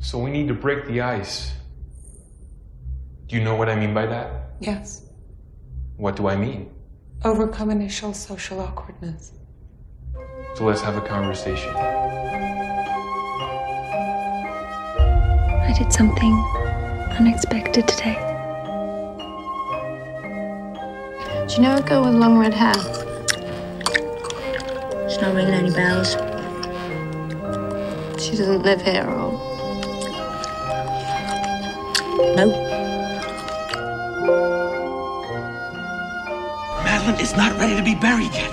So we need to break the ice. Do you know what I mean by that? Yes. What do I mean? Overcome initial social awkwardness. So let's have a conversation. I did something unexpected today. Do you know a girl with long red hair? It's not ringing any bells. She doesn't live here or. No. Madeline is not ready to be buried yet.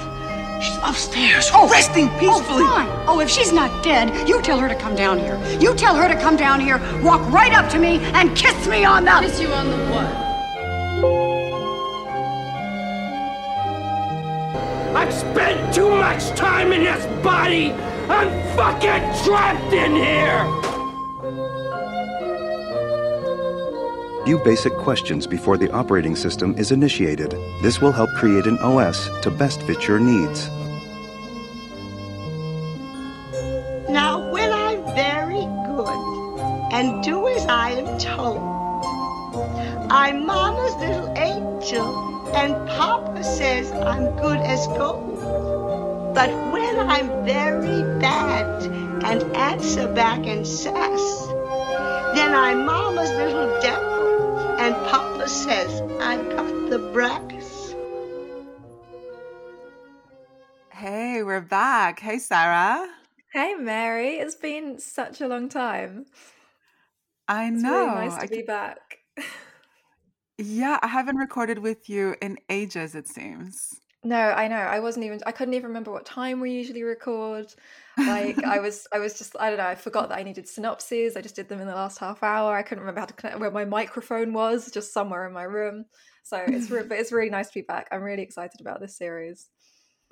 She's upstairs, oh. resting peacefully. Oh, fine. Oh, if she's not dead, you tell her to come down here. You tell her to come down here, walk right up to me, and kiss me on the. Kiss you on the what? I've spent too much time in this body. I'm fucking trapped in here. Few basic questions before the operating system is initiated. This will help create an OS to best fit your needs. We're back. Hey, Sarah. Hey, Mary. It's been such a long time. I It's know. really nice to I be c- back. yeah, I haven't recorded with you in ages, it seems. No, I know. I wasn't even I couldn't even remember what time we usually record. Like I was I was just I don't know, I forgot that I needed synopses. I just did them in the last half hour. I couldn't remember how to connect where my microphone was, just somewhere in my room. So it's re- it's really nice to be back. I'm really excited about this series.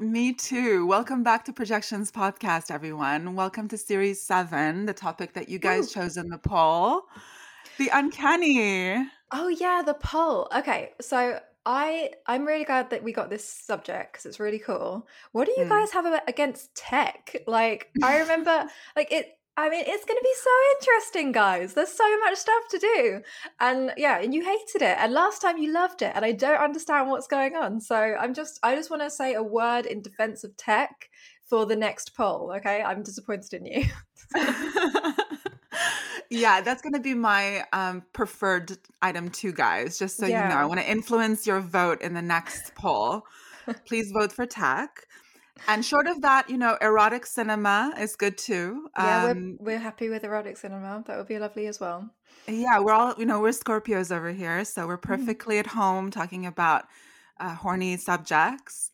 Me too. Welcome back to Projections Podcast, everyone. Welcome to Series 7, the topic that you guys chose in the poll the uncanny. Oh yeah, the poll. Okay, so I I'm really glad that we got this subject because it's really cool. What do you Mm. guys have a- against tech? Like I remember, like it. I mean, it's going to be so interesting, guys. There's so much stuff to do, and yeah, and you hated it, and last time you loved it, and I don't understand what's going on. So I'm just, I just want to say a word in defense of tech for the next poll. Okay, I'm disappointed in you. yeah, that's going to be my um, preferred item too, guys. Just so you know, I want to influence your vote in the next poll. Please vote for tech. And short of that, you know, erotic cinema is good too. yeah, Um, we're we're happy with erotic cinema. That would be lovely as well. yeah, we're all, you know, we're Scorpios over here. So we're perfectly at home talking about uh, horny subjects.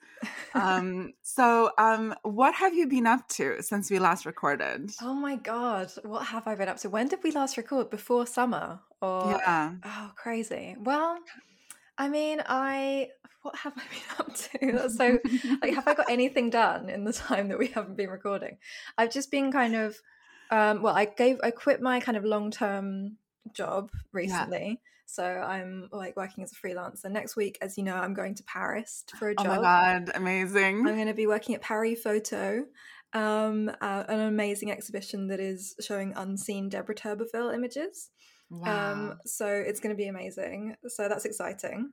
Um, so, um, what have you been up to since we last recorded? Oh my god, what have I been up to? When did we last record? Before summer? Or Yeah. oh crazy. Well, I mean, I what have I been up to? That's so like have I got anything done in the time that we haven't been recording? I've just been kind of um well, I gave I quit my kind of long-term job recently. So I'm like working as a freelancer. Next week, as you know, I'm going to Paris for a job. Oh my God, amazing. I'm going to be working at Paris Photo, um, uh, an amazing exhibition that is showing unseen Deborah Turbeville images. Wow. Um, so it's going to be amazing. So that's exciting.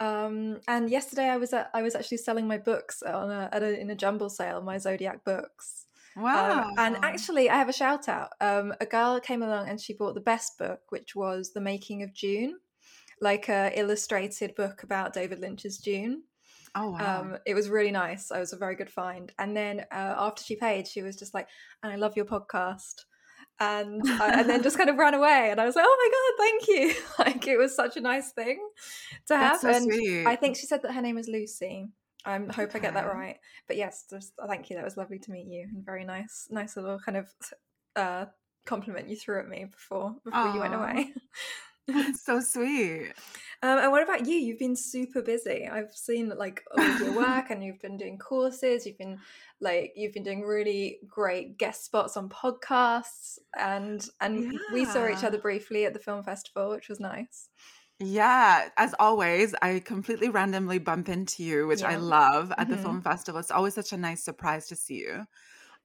Um, and yesterday I was at, I was actually selling my books on a, at a in a jumble sale, my Zodiac books. wow. Um, and actually, I have a shout out. Um, a girl came along and she bought the best book, which was The Making of Dune, like a illustrated book about David Lynch's Dune. oh, wow. Um, it was really nice. It was a very good find. And then uh, after she paid, she was just like, "And I love your podcast," and uh, and then just kind of ran away. And I was like, "Oh my god, thank you!" like it was such a nice thing to have. So and sweet. I think she said that her name is Lucy. I hope I get that right. But yes, just thank you. That was lovely to meet you. And very nice, nice little kind of uh, compliment you threw at me before before you went away. That's so sweet. Um, and what about you? You've been super busy. I've seen like all of your work, and you've been doing courses. You've been like you've been doing really great guest spots on podcasts, and and we saw each other briefly at the film festival, which was nice. Yeah, as always, I completely randomly bump into you, which I love at the Mhm. film festival. It's always such a nice surprise to see you.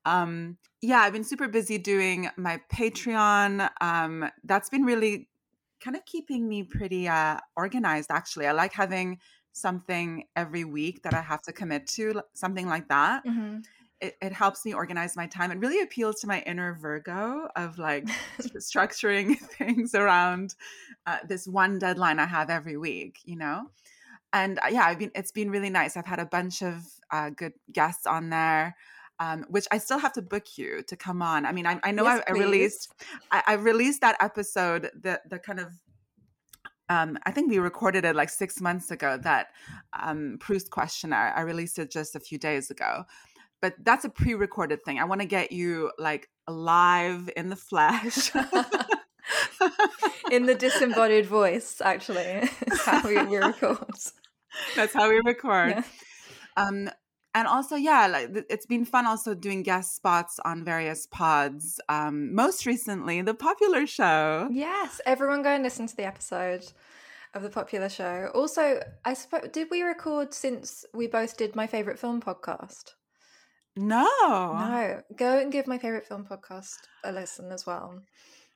Um, yeah, I've been super busy doing my Patreon. Um, that's been really kind of keeping me pretty uh, organized, actually. I like having something every week that I have to commit to, something like that. Mm-hmm. It, it helps me organize my time. It really appeals to my inner Virgo of like structuring things around uh, this one deadline I have every week, you know? And uh, yeah, I've been, it's been really nice. I've had a bunch of uh, good guests on there. Um, which I still have to book you to come on. I mean, I, I know Yes, I, I released, I, I released that episode, the the kind of um, I think we recorded it like six months ago. That um, Proust questionnaire. I released it just a few days ago, but that's a pre-recorded thing. I want to get you like live in the flesh. in the disembodied voice, actually, is how we, we record. that's how we record. Yeah. Um, and also, yeah, like it's been fun also doing guest spots on various pods. Um, most recently, the popular show. Yes, everyone go and listen to the episode of the popular show. Also, I suppose did we record since we both did my favorite film podcast? No, No, go and give my favorite film podcast a listen as well.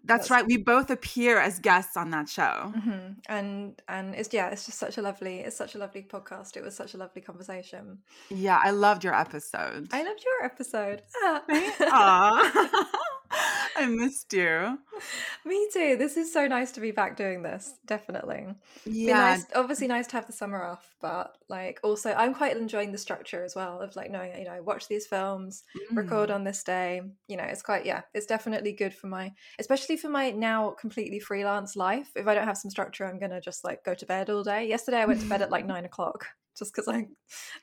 That's right. We both appear as guests on that show. hmm And and it's yeah, it's just such a lovely, it's such a lovely podcast. It was such a lovely conversation. Yeah, I loved your episode. I loved your episode. Ah. Aw. I missed you. Me too. This is so nice to be back doing this. Definitely. Yeah, nice, obviously nice to have the summer off, but like also I'm quite enjoying the structure as well of like knowing you know watch these films, record Mm. on this day. You know, it's quite yeah, it's definitely good for my especially for my now completely freelance life. If I don't have some structure, I'm gonna just like go to bed all day. Yesterday I went to bed at like nine o'clock just because I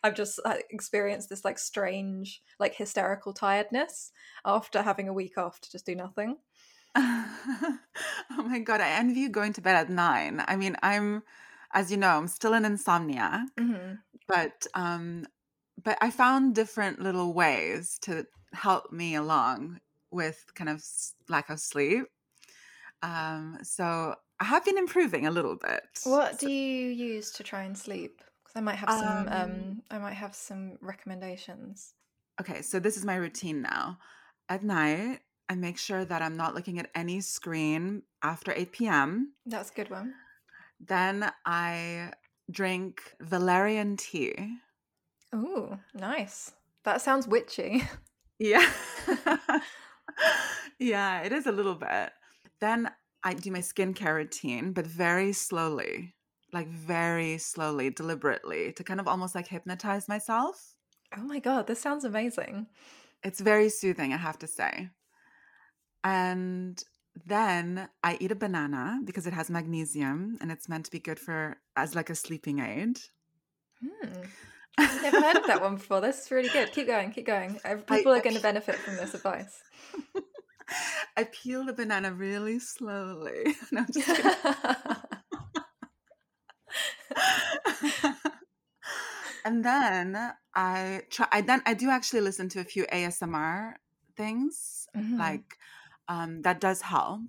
I've just uh, experienced this like strange like hysterical tiredness after having a week off to just do nothing. oh my god, I envy you going to bed at nine. I mean, I'm, as you know, I'm still an insomniac, hmm but um, but I found different little ways to help me along with kind of lack of sleep. Um, so I have been improving a little bit. What do you use to try and sleep? Because I might have some. Um, Um, I might have some recommendations. Okay, so this is my routine now. At night, I make sure that I'm not looking at any screen after 8 p.m. That's a good one. Then I drink valerian tea. Ooh, nice. That sounds witchy. Yeah. yeah, it is a little bit. Then I do my skincare routine, but very slowly, like very slowly, deliberately, to kind of almost like hypnotize myself. Oh my god, this sounds amazing. It's very soothing, I have to say. And then I eat a banana because it has magnesium and it's meant to be good for as like a sleeping aid. Hmm. I've never heard of that one before. This is really good. Keep going, keep going. Ev- People are going to benefit from this advice. I peel the banana really slowly. No, I'm just kidding. And then I try. I then I do actually listen to a few ASMR things. Mhm. Like um, that does help.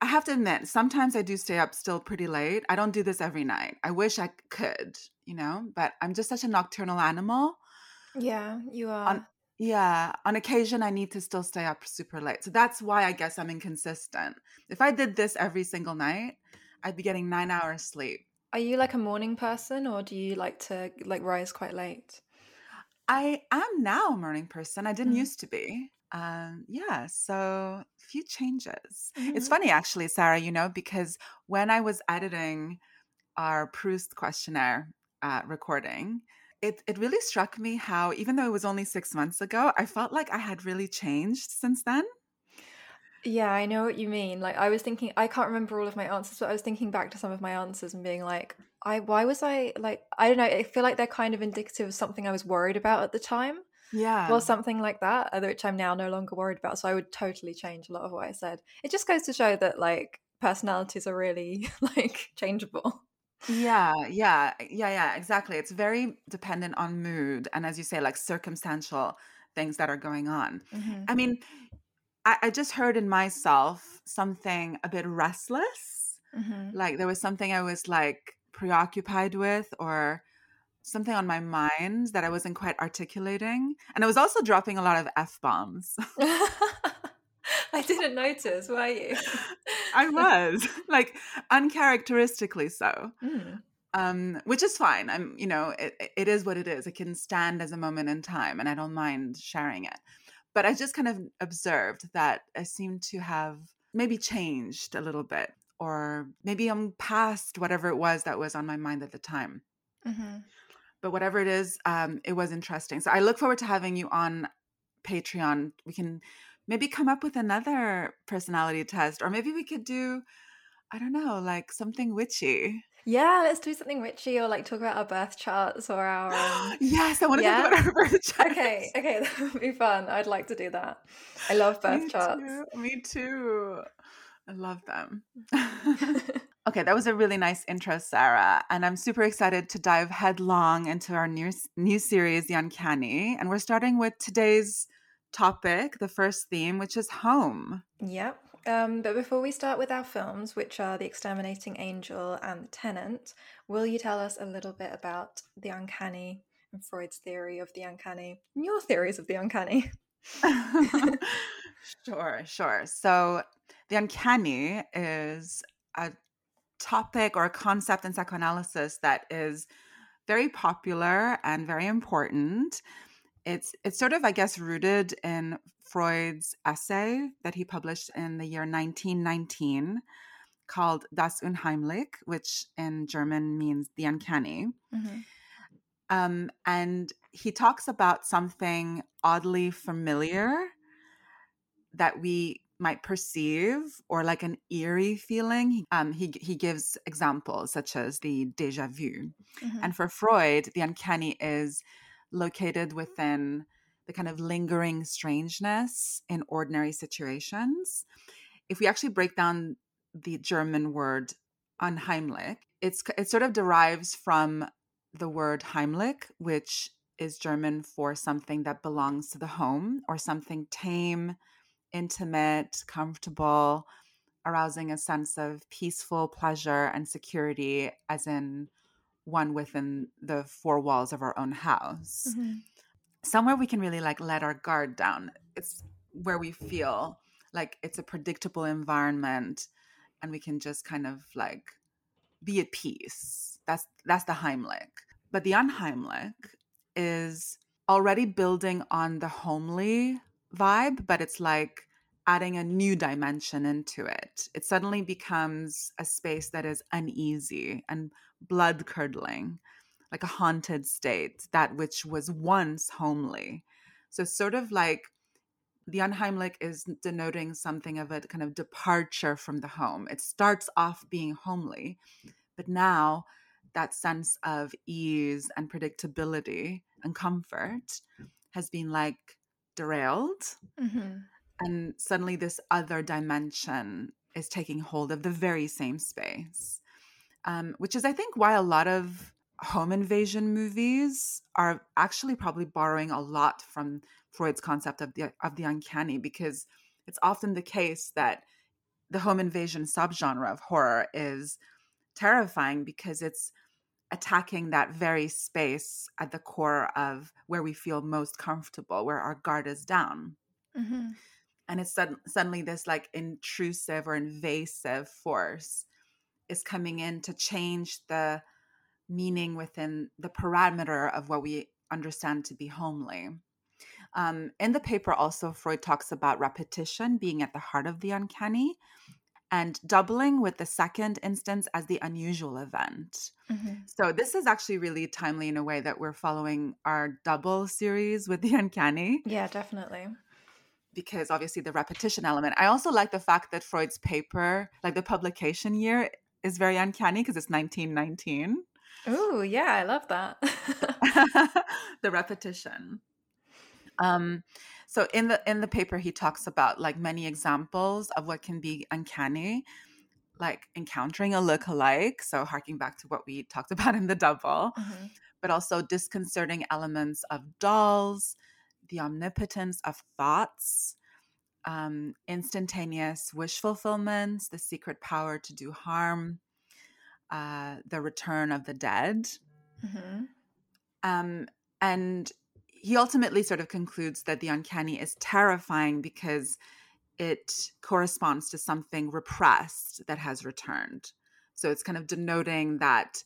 I have to admit, sometimes I do stay up still pretty late. I don't do this every night. I wish I could, you know, but I'm just such a nocturnal animal. yeah, you are. On yeah, on occasion I need to still stay up super late. So that's why I guess I'm inconsistent. If I did this every single night, I'd be getting 9 hours sleep. Are you like a morning person, or do you like to like rise quite late? I am now a morning person. I didn't Mm. used to be. Um, yeah, so few changes. It's Mhm. funny actually, Sarah, you know, because when I was editing our Proust questionnaire uh, recording, it, it really struck me how, even though it was only six months ago, I felt like I had really changed since then. Yeah, I know what you mean. Like I was thinking I can't remember all of my answers, but I was thinking back to some of my answers and being like, I why was I like I don't know, I feel like they're kind of indicative of something I was worried about at the time. Yeah. Or something like that, which I'm now no longer worried about. So I would totally change a lot of what I said. It just goes to show that like personalities are really like changeable. Yeah, yeah, yeah, yeah, exactly. It's very dependent on mood and, as you say, like circumstantial things that are going on. Mhm. I mean, I, I just heard in myself something a bit restless. Mhm. Like there was something I was like preoccupied with or something on my mind that I wasn't quite articulating. And I was also dropping a lot of F bombs. I didn't notice, were you? I was, like, uncharacteristically so. Mm. Um, which is fine. I'm, you know, it, it is what it is. It can stand as a moment in time, and I don't mind sharing it. But I just kind of observed that I seem to have maybe changed a little bit, or maybe I'm past whatever it was that was on my mind at the time. Mm-hmm. But whatever it is, um, it was interesting. So I look forward to having you on Patreon. We can maybe come up with another personality test, or maybe we could do, I don't know, like something witchy. Yeah, let's do something witchy or like talk about our birth charts or our. Um... yes, I want to Yeah? talk about our birth charts. Okay, okay, that would be fun. I'd like to do that. I love birth Me charts. too. Me too. I love them. okay, that was a really nice intro, Sarah, and I'm super excited to dive headlong into our new new series, The Uncanny, and we're starting with today's topic, the first theme, which is home. Yep. Um, but before we start with our films, which are The Exterminating Angel and The Tenant, will you tell us a little bit about the uncanny and Freud's theory of the uncanny and your theories of the uncanny? sure, sure. So, the uncanny is a topic or a concept in psychoanalysis that is very popular and very important. It's it's sort of, I guess, rooted in Freud's essay that he published in the year 1919 called Das Unheimlich, which in German means the uncanny. Mhm. Um, and he talks about something oddly familiar that we might perceive or like an eerie feeling. He- Um, he, he gives examples such as the deja vu. Mhm. And for Freud, the uncanny is located within the kind of lingering strangeness in ordinary situations. If we actually break down the German word unheimlich, it's it sort of derives from the word Heimlich, which is German for something that belongs to the home or something tame, intimate, comfortable, arousing a sense of peaceful pleasure and security, as in one within the four walls of our own house. Mhm. Somewhere we can really like let our guard down. It's where we feel like it's a predictable environment and we can just kind of like be at peace. That's that's the Heimlich. But the unheimlich is already building on the homely vibe, but it's like adding a new dimension into it. It suddenly becomes a space that is uneasy and blood curdling, like a haunted state, that which was once homely. So, sort of like the unheimlich is denoting something of a kind of departure from the home. It starts off being homely, but now that sense of ease and predictability and comfort has been like derailed Mhm. and suddenly this other dimension is taking hold of the very same space um, which is i think why a lot of home invasion movies are actually probably borrowing a lot from freud's concept of the of the uncanny because it's often the case that the home invasion subgenre of horror is terrifying because it's attacking that very space at the core of where we feel most comfortable where our guard is down Mhm. and it's sudden, suddenly this like intrusive or invasive force is coming in to change the meaning within the parameter of what we understand to be homely um, in the paper also freud talks about repetition being at the heart of the uncanny and doubling with the second instance as the unusual event Mhm. so this is actually really timely in a way that we're following our double series with the uncanny Yeah, definitely. because obviously the repetition element. I also like the fact that Freud's paper, like the publication year, is very uncanny because it's 1919. Oh, yeah, I love that. the repetition. Um, so in the in the paper, he talks about like many examples of what can be uncanny, like encountering a look-alike. So harking back to what we talked about in the double, Mhm. but also disconcerting elements of dolls, the omnipotence of thoughts, um, instantaneous wish fulfillments, the secret power to do harm, uh, the return of the dead, Mhm. Um, and he ultimately sort of concludes that the uncanny is terrifying because it corresponds to something repressed that has returned. So it's kind of denoting that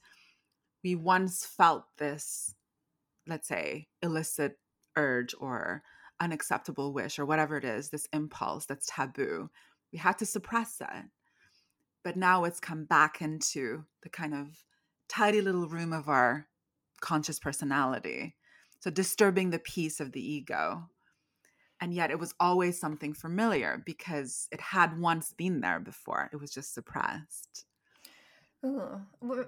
we once felt this, let's say, illicit urge or unacceptable wish or whatever it is, this impulse that's taboo. We had to suppress it. But now it's come back into the kind of tidy little room of our conscious personality. So disturbing the peace of the ego. And yet it was always something familiar because it had once been there before. It was just suppressed. Ooh.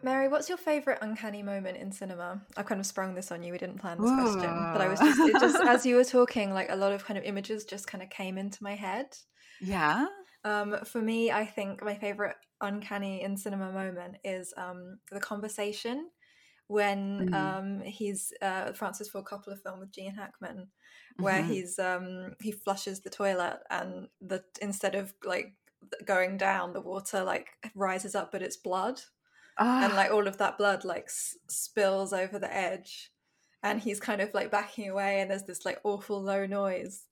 Mary, what's your favorite uncanny moment in cinema? I kind of sprung this on you. We didn't plan this question, but I was just, it just as you were talking, like a lot of kind of images just kind of came into my head. Yeah. Um, for me, I think my favorite uncanny in cinema moment is um, the conversation when mm. um, he's uh, Francis Ford Coppola film with Gene Hackman, where mm-hmm. he's um, he flushes the toilet and the instead of like going down, the water like rises up, but it's blood, and like all of that blood like s- spills over the edge, and he's kind of like backing away, and there's this like awful low noise.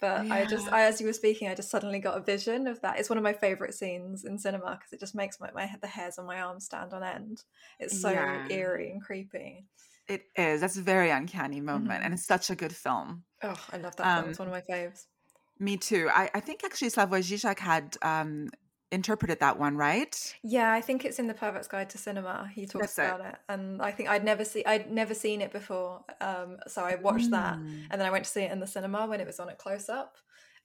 But yeah. I just, I, as you were speaking, I just suddenly got a vision of that. It's one of my favorite scenes in cinema because it just makes my, my the hairs on my arms stand on end. It's so yeah. eerie and creepy. It is. That's a very uncanny moment, mm-hmm. and it's such a good film. Oh, I love that um, film. It's one of my faves. Me too. I, I think actually Slavoj Žižek had um, interpreted that one, right? Yeah, I think it's in the Pervert's Guide to Cinema. He talks That's about it. it. and I think I'd never see I'd never seen it before. Um, so I watched mm. that, and then I went to see it in the cinema when it was on at close up,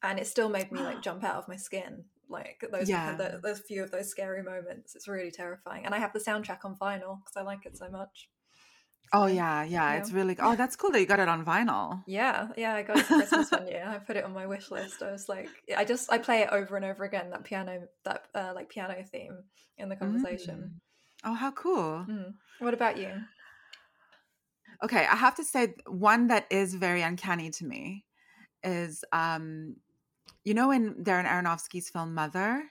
and it still made me like jump out of my skin. Like those, yeah. the, those few of those scary moments. It's really terrifying, and I have the soundtrack on vinyl because I like it so much. Oh yeah, yeah, it's really. Oh, that's cool that you got it on vinyl. Yeah, yeah, I got it for Christmas one year. I put it on my wish list. I was like, I just I play it over and over again. That piano, that uh, like piano theme in the conversation. Mm. Oh, how cool! Mm. What about you? Okay, I have to say one that is very uncanny to me is, um, you know, in Darren Aronofsky's film Mother,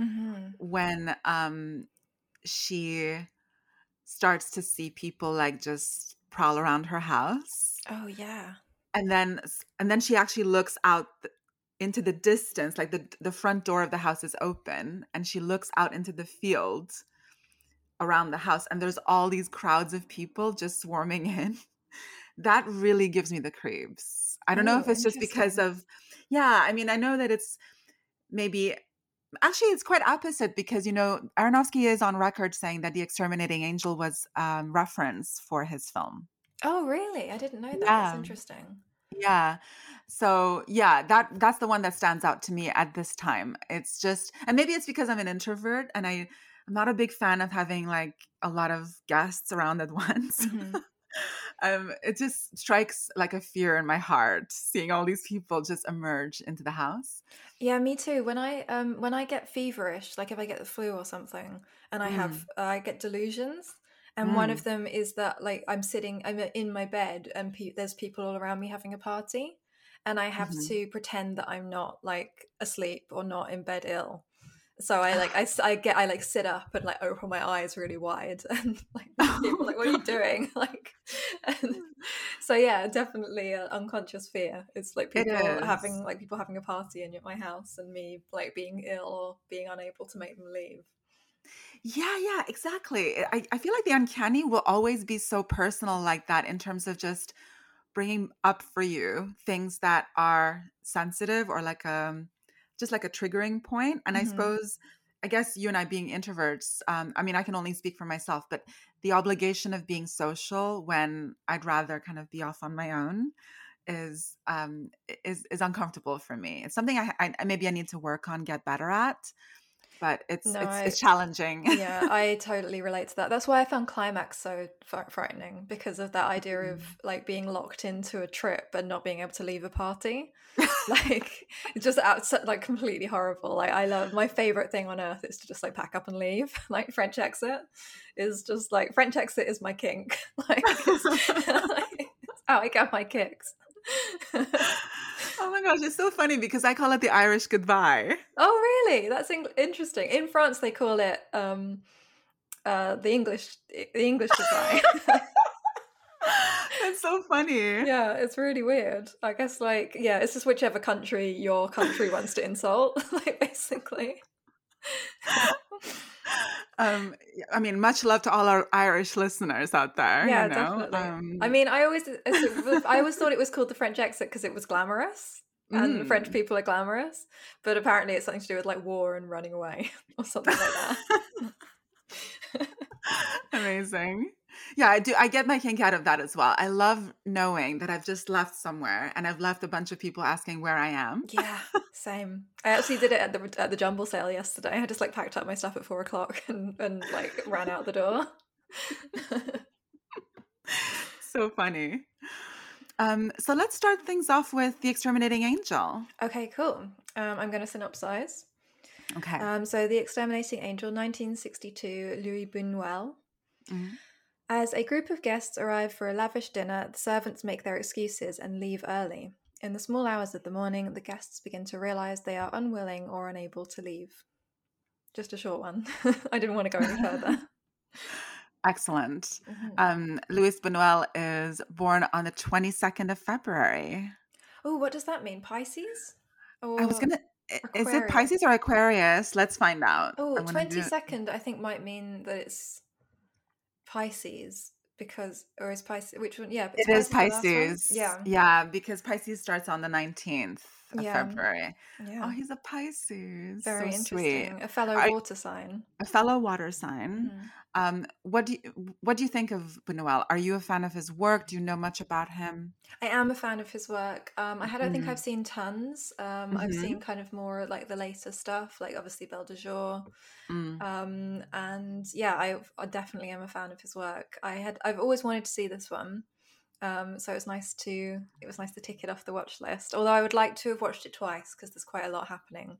mm-hmm. when um, she starts to see people like just prowl around her house. Oh yeah. And then and then she actually looks out into the distance like the the front door of the house is open and she looks out into the field around the house and there's all these crowds of people just swarming in. that really gives me the creeps. I don't oh, know if it's just because of yeah, I mean I know that it's maybe actually it's quite opposite because you know aronofsky is on record saying that the exterminating angel was um, reference for his film. Oh really? I didn't know that. Yeah. that's interesting. Yeah. So yeah that that's the one that stands out to me at this time. It's just and maybe it's because i'm an introvert and i i'm not a big fan of having like a lot of guests around at once. Mm-hmm. Um, it just strikes like a fear in my heart seeing all these people just emerge into the house. Yeah, me too. When I um when I get feverish, like if I get the flu or something, and I mm. have uh, I get delusions, and mm. one of mm. them is that like I'm sitting, I'm in my bed, and pe- there's people all around me having a party, and I have mm-hmm. to pretend that I'm not like asleep or not in bed ill so I like I, I get I like sit up and like open my eyes really wide and like people like what are you doing? Like and, so yeah definitely an unconscious fear. It's like people it having like people having a party in my house and me like being ill or being unable to make them leave. Yeah yeah exactly. I, I feel like the uncanny will always be so personal like that in terms of just bringing up for you things that are sensitive or like um just like a triggering point. And mm-hmm. I suppose, I guess you and I being introverts, um, I mean, I can only speak for myself, but the obligation of being social when I'd rather kind of be off on my own is um is is uncomfortable for me. It's something I, I maybe I need to work on, get better at but it's no, it's, I, it's, challenging. yeah, I totally relate to that. That's why I found climax so frightening because of that idea of mm. like being locked into a trip and not being able to leave a party. like it's just out, like completely horrible. Like I love my favorite thing on earth is to just like pack up and leave. Like French exit is just like French exit is my kink. like, it's, like it's how I get my kicks. Oh my gosh, it's so funny because I call it the Irish goodbye. Oh, really? That's in- interesting. In France, they call it um, uh, the English the English goodbye. it's so funny. Yeah, it's really weird. I guess like yeah, it's just whichever country your country wants to insult, like basically. um i mean much love to all our irish listeners out there Yeah, you know? definitely. um, I mean, I always I always thought it was called the French exit because it was glamorous. And Mm. French people are glamorous, but apparently it's something to do with like war and running away or something like that. amazing yeah i do i get my kink out of that as well i love knowing that i've just left somewhere and i've left a bunch of people asking where i am Yeah, same. I actually did it at the at the jumble sale yesterday. I just like packed up my stuff at four o'clock and and like ran out the door. so funny um so let's start things off with the exterminating angel okay, cool. Um, I'm going to synopsize. okay Um, so, The Exterminating Angel, 1962, Luis Buñuel. Mhm. As a group of guests arrive for a lavish dinner, the servants make their excuses and leave early. In the small hours of the morning, the guests begin to realize they are unwilling or unable to leave. Just a short one. I didn't want to go any further. excellent Mhm. um luis buñuel is born on the 22nd of february Oh, what does that mean? Pisces? Or... i was going to. Is it pisces or aquarius let's find out Oh, I wanna do- 22nd, I think might mean that it's Pisces because, or is Pisces, which one? Yeah, It is last one? Pisces. Yeah. Yeah, because Pisces starts on the 19th of Yeah. February. Yeah. Oh, he's a Pisces. Very so interesting. Sweet. A fellow I- water sign. A fellow water sign. Mhm. Um, what do you, what do you think of Buñuel? Are you a fan of his work? Do you know much about him? I am a fan of his work. Um, I had, I think Mhm. I've seen tons. Um, I've Mhm. seen kind of more like the later stuff, like obviously Belle de Jour. Mm. Um, and yeah, I, I definitely am a fan of his work. I had, I've always wanted to see this one. Um, so it was nice to, it was nice to tick it off the watch list. Although I would like to have watched it twice because there's quite a lot happening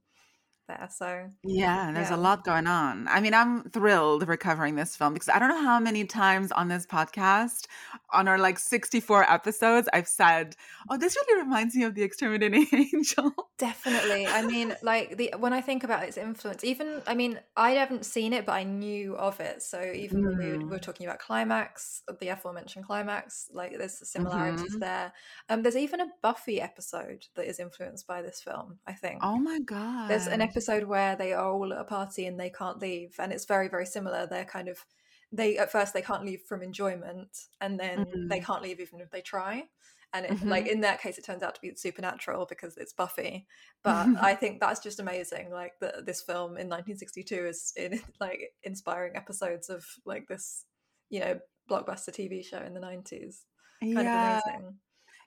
there. So Yeah, there's Yeah. a lot going on. I mean, I'm thrilled recovering this film because I don't know how many times on this podcast, on our like 64 episodes, I've said, "Oh, this really reminds me of the Exterminating Angel." Definitely. I mean, like the when I think about its influence, even I mean, I haven't seen it, but I knew of it. So even when we were, we Mm. were talking about climax, the aforementioned climax, like there's similarities Mhm. there. Um, there's even a Buffy episode that is influenced by this film. I think. Oh my god! There's an episode where they are all at a party and they can't leave, and it's very very similar. They're kind of they at first they can't leave from enjoyment, and then they Mhm. can't leave even if they try. And it, like in that case, it turns out to be supernatural because it's Buffy. But I think that's just amazing. Like that this film in 1962 is in like inspiring episodes of like this, you know, blockbuster TV show in the 90s. Kind yeah. of amazing.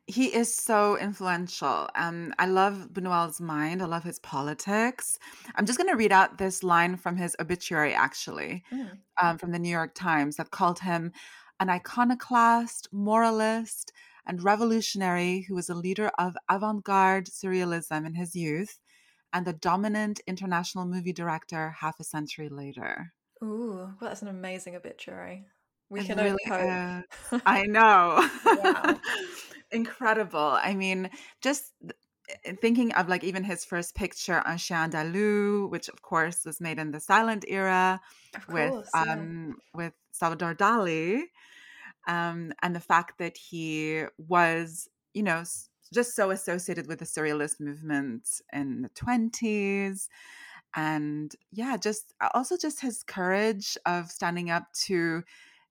He is so influential. Um, I love Buñuel's mind. I love his politics. I'm just going to read out this line from his obituary, actually, Mm. um, from the New York Times, that called him an iconoclast, moralist, and revolutionary who was a leader of avant garde surrealism in his youth and the dominant international movie director half a century later. Ooh, well, that's an amazing obituary. We It can really only hope. is. I know. Wow. Incredible. I mean, just thinking of like even his first picture, Un Chien Andalou, which of course was made in the silent era Of with yeah. um with Salvador Dali, um, and the fact that he was, you know, just so associated with the surrealist movement in the twenties, and yeah, just also just his courage of standing up to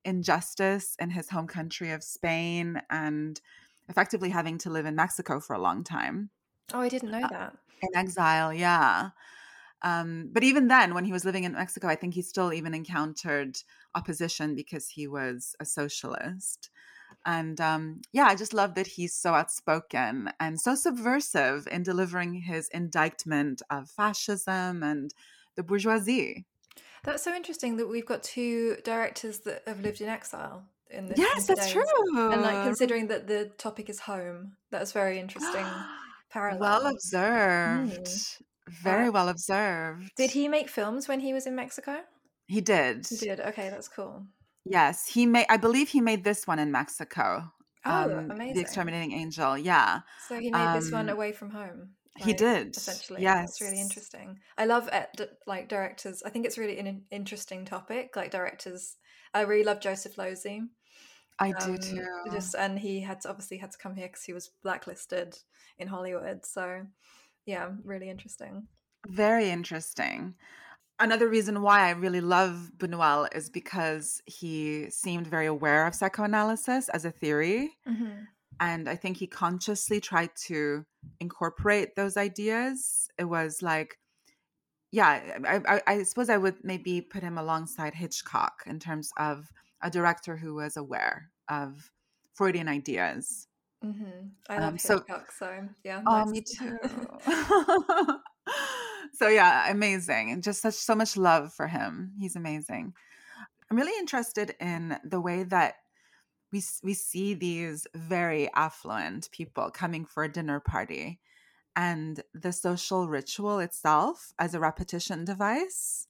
injustice in his home country of Spain and effectively having to live in Mexico for a long time. Oh, I didn't know uh, that. in exile yeah. Um, but even then when he was living in mexico i think he still even encountered opposition because he was a socialist. And um, yeah i just love that he's so outspoken and so subversive in delivering his indictment of fascism and the bourgeoisie. That's so interesting that we've got two directors that have lived in exile in this. yes that's today's- true And like considering that the topic is home, that's very interesting. Parallel. well observed Mm. very Uh, well observed Did he make films when he was in Mexico? he did He did. Okay, that's cool. Yes, he made. I believe he made this one in Mexico. Oh, um, amazing. The Exterminating Angel. Yeah, So he made this one Um, away from home. he did, Essentially, that's really interesting. I love it, like directors. I think it's really an interesting topic. Like directors, I really love Joseph Losey. I do Um, too. Just and he had to, obviously had to come here because he was blacklisted in Hollywood. So yeah, really interesting. Very interesting. Another reason why I really love Buñuel is because he seemed very aware of psychoanalysis as a theory. Mhm. And I think he consciously tried to incorporate those ideas. It was like, yeah, I, I, I suppose I would maybe put him alongside Hitchcock in terms of a director who was aware of Freudian ideas. hmm I love Um, so- Hitchcock, so yeah. Oh, nice. me too. so yeah, amazing, and just such so much love for him. He's amazing. I'm really interested in the way that we we see these very affluent people coming for a dinner party, and the social ritual itself as a repetition device,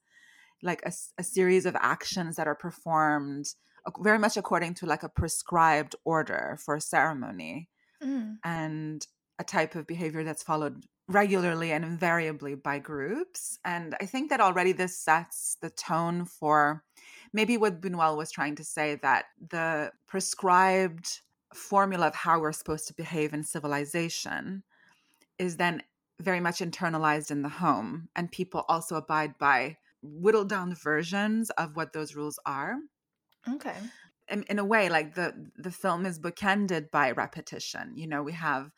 like a series of actions that are performed very much according to like a prescribed order for a ceremony Mm. and a type of behavior that's followed regularly and invariably by groups. And I think that already this sets the tone for maybe what Buñuel was trying to say that the prescribed formula of how we're supposed to behave in civilization is then very much internalized in the home. And people also abide by whittled down versions of what those rules are. Okay. in, in a way like the the film is bookended by repetition you know we have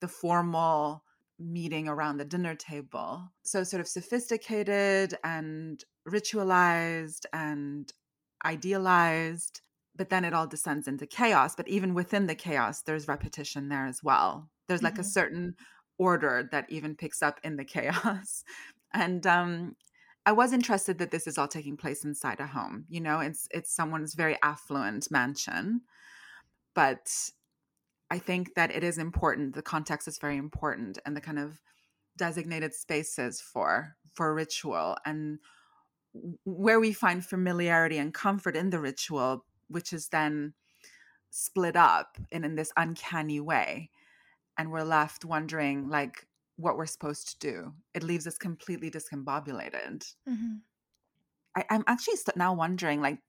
the formal meeting around the dinner table. So sort of sophisticated and ritualized and idealized but then it all descends into chaos. But even within the chaos there's repetition there as well. There's like a Mhm. certain order that even picks up in the chaos. And um I was interested that this is all taking place inside a home. You know, it's it's someone's very affluent mansion, but I think that it is important. The context is very important, and the kind of designated spaces for for ritual and where we find familiarity and comfort in the ritual, which is then split up in, in this uncanny way, and we're left wondering like what we're supposed to do. It leaves us completely discombobulated. hmm I, I'm actually st- now wondering, like,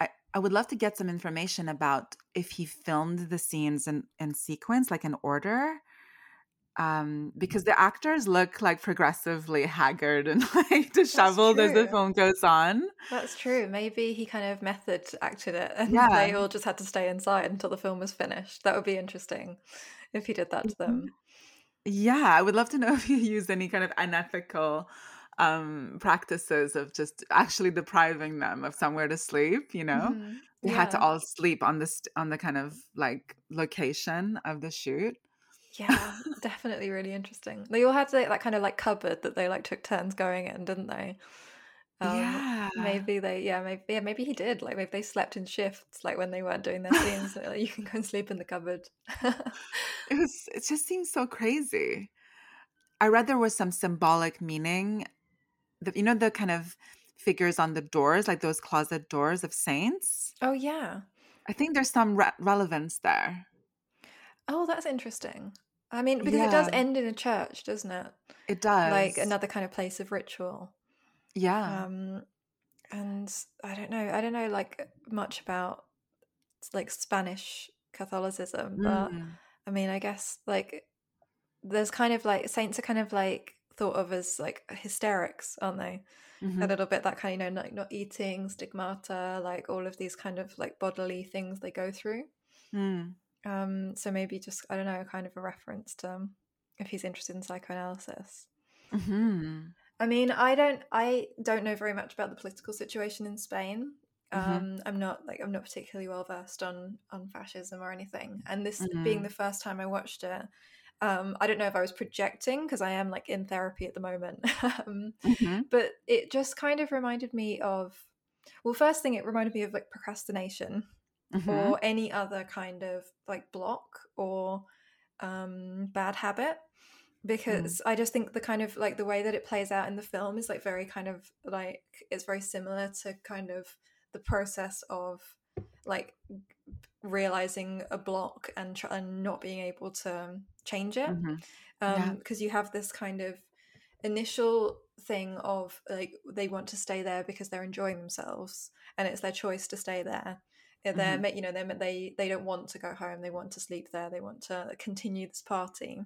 I, I would love to get some information about if he filmed the scenes in, in sequence, like in order, um, because the actors look like progressively haggard and like disheveled as the film goes on. That's true. Maybe he kind of method acted it and Yeah. they all just had to stay inside until the film was finished. That would be interesting if he did that to them. Yeah, I would love to know if you used any kind of unethical um practices of just actually depriving them of somewhere to sleep you know Mhm. they had to all sleep on this on the kind of like location of the shoot Yeah, definitely really interesting. They all had that kind of like cupboard that they like took turns going in, didn't they? Um, Yeah. Maybe they, yeah, maybe, yeah, maybe he did. Like maybe they slept in shifts, like when they weren't doing their scenes. like, you can go and sleep in the cupboard. it was it just seems so crazy i read there was some symbolic meaning the, you know the kind of figures on the doors like those closet doors of saints oh yeah. i think there's some re- relevance there Oh, that's interesting. I mean, because it does end in a church, doesn't it? it does Like another kind of place of ritual. Yeah Um, and I don't know, I don't know like much about like Spanish Catholicism, but Mm. I mean, I guess like there's kind of like saints are kind of like thought of as like hysterics, aren't they? Mhm. A little bit that kind of you know, like not eating, stigmata, like all of these kind of like bodily things they go through. Mm. Um, so maybe just I don't know, kind of a reference to if he's interested in psychoanalysis. Mhm. I mean, I don't I don't know very much about the political situation in Spain. Mhm. Um, I'm not like I'm not particularly well versed on on fascism or anything. And this being Mhm. the first time I watched it, um, I don't know if I was projecting because I am like in therapy at the moment. um, Mhm. but it just kind of reminded me of well, first thing it reminded me of like procrastination Mhm. or any other kind of like block or um, bad habit because I just think the kind of like the way that it plays out in the film is like very kind of like it's very similar to kind of the process of like realizing a block and tr- and not being able to change it Mhm. um Yeah. because you have this kind of initial thing of like they want to stay there because they're enjoying themselves and it's their choice to stay there they're Mhm. you know they they they don't want to go home. They want to sleep there. They want to continue this party.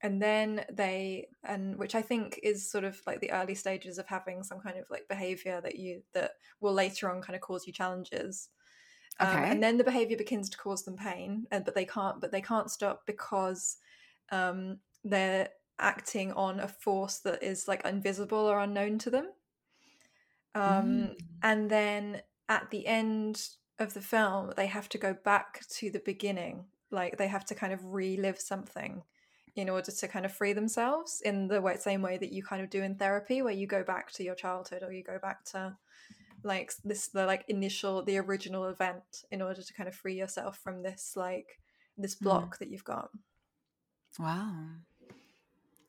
And then they and which I think is sort of like the early stages of having some kind of like behavior that you that will later on kind of cause you challenges. Um, Okay. and then the behavior begins to cause them pain, and but they can't but they can't stop because um, they're acting on a force that is like invisible or unknown to them. Um, And then at the end of the film, they have to go back to the beginning. Like they have to kind of relive something in order to kind of free themselves in the way, same way that you kind of do in therapy, where you go back to your childhood or you go back to like this the like initial the original event in order to kind of free yourself from this like this Mm. block that you've got. Wow.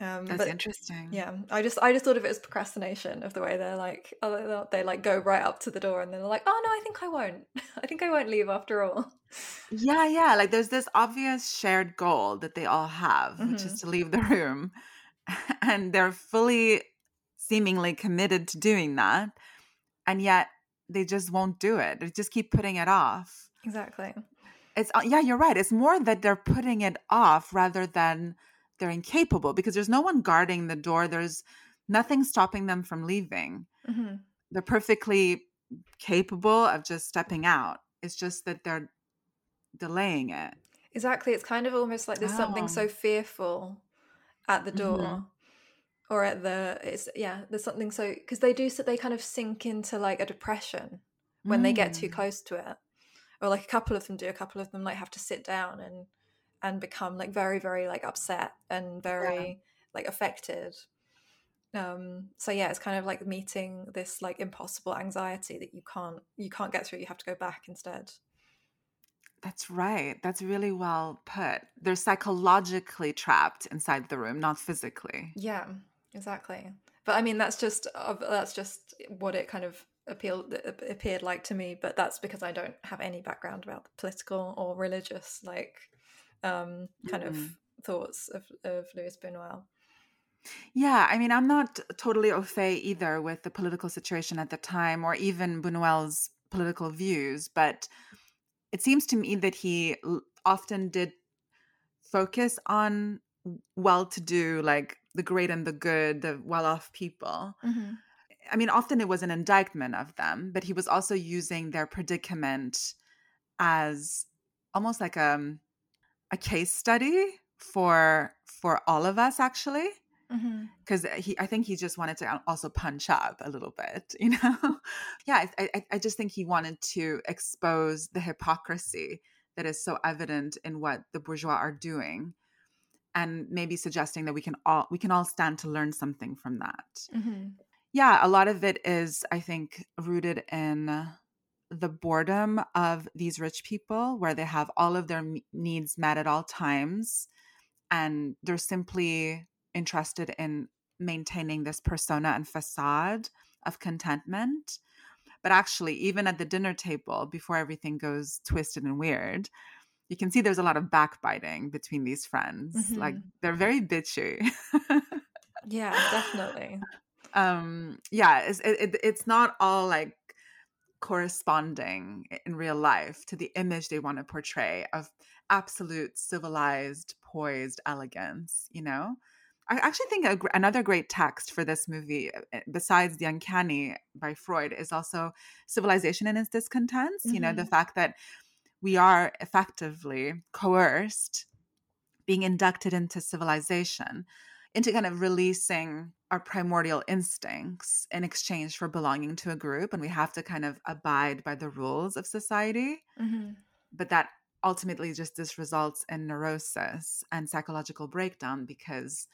Um, That's but- interesting. Yeah, I just I just thought of it as procrastination of the way they're like oh, they they like go right up to the door and then they're like oh no I think I won't I think I won't leave after all. Yeah, yeah. Like there's this obvious shared goal that they all have, which is to leave the room. And they're fully seemingly committed to doing that. And yet they just won't do it. They just keep putting it off. Exactly. It's uh, yeah, you're right. It's more that they're putting it off rather than they're incapable because there's no one guarding the door. There's nothing stopping them from leaving. hmm They're perfectly capable of just stepping out. It's just that they're delaying it. Exactly. It's kind of almost like there's something Oh. so fearful at the door. Mhm. Or at the it's yeah, there's something so because they do so they kind of sink into like a depression when they get too Mm. close to it. Or like a couple of them do, a couple of them like have to sit down and and become like very, very like upset and very like affected. Um so yeah, it's kind of like meeting this like impossible anxiety that you can't you can't get through, you have to go back instead. That's right. That's really well put. They're psychologically trapped inside the room, not physically. Yeah, exactly. But I mean, that's just uh, that's just what it kind of appealed appeared like to me. But that's because I don't have any background about the political or religious like um, kind of Mhm. thoughts of of Luis Buñuel. Yeah, I mean, I'm not totally au fait either with the political situation at the time or even Buñuel's political views, but it seems to me that he often did focus on well to do, like the great and the good, the well off people. I mean, often it was an indictment of them, but he was also using their predicament as almost like a, a case study for for all of us actually Mm-hmm. because he i think he just wanted to also punch up a little bit you know yeah I, I, I just think he wanted to expose the hypocrisy that is so evident in what the bourgeois are doing and maybe suggesting that we can all we can all stand to learn something from that Mm-hmm. yeah a lot of it is i think rooted in the boredom of these rich people where they have all of their needs met at all times and they're simply interested in maintaining this persona and facade of contentment but actually even at the dinner table before everything goes twisted and weird you can see there's a lot of backbiting between these friends like Mhm. they're very bitchy Yeah, definitely. um yeah it's it, it, it's not all like corresponding in real life to the image they want to portray of absolute civilized poised elegance you know i actually think a, another great text for this movie uh, besides the uncanny by freud is also civilization and its discontents you know the Mhm. fact that we are effectively coerced being inducted into civilization into kind of releasing our primordial instincts in exchange for belonging to a group and we have to kind of abide by the rules of society. Hmm but that ultimately just this results in neurosis and psychological breakdown because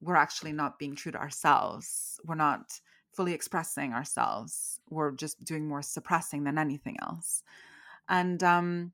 we're actually not being true to ourselves. We're not fully expressing ourselves. We're just doing more suppressing than anything else. And um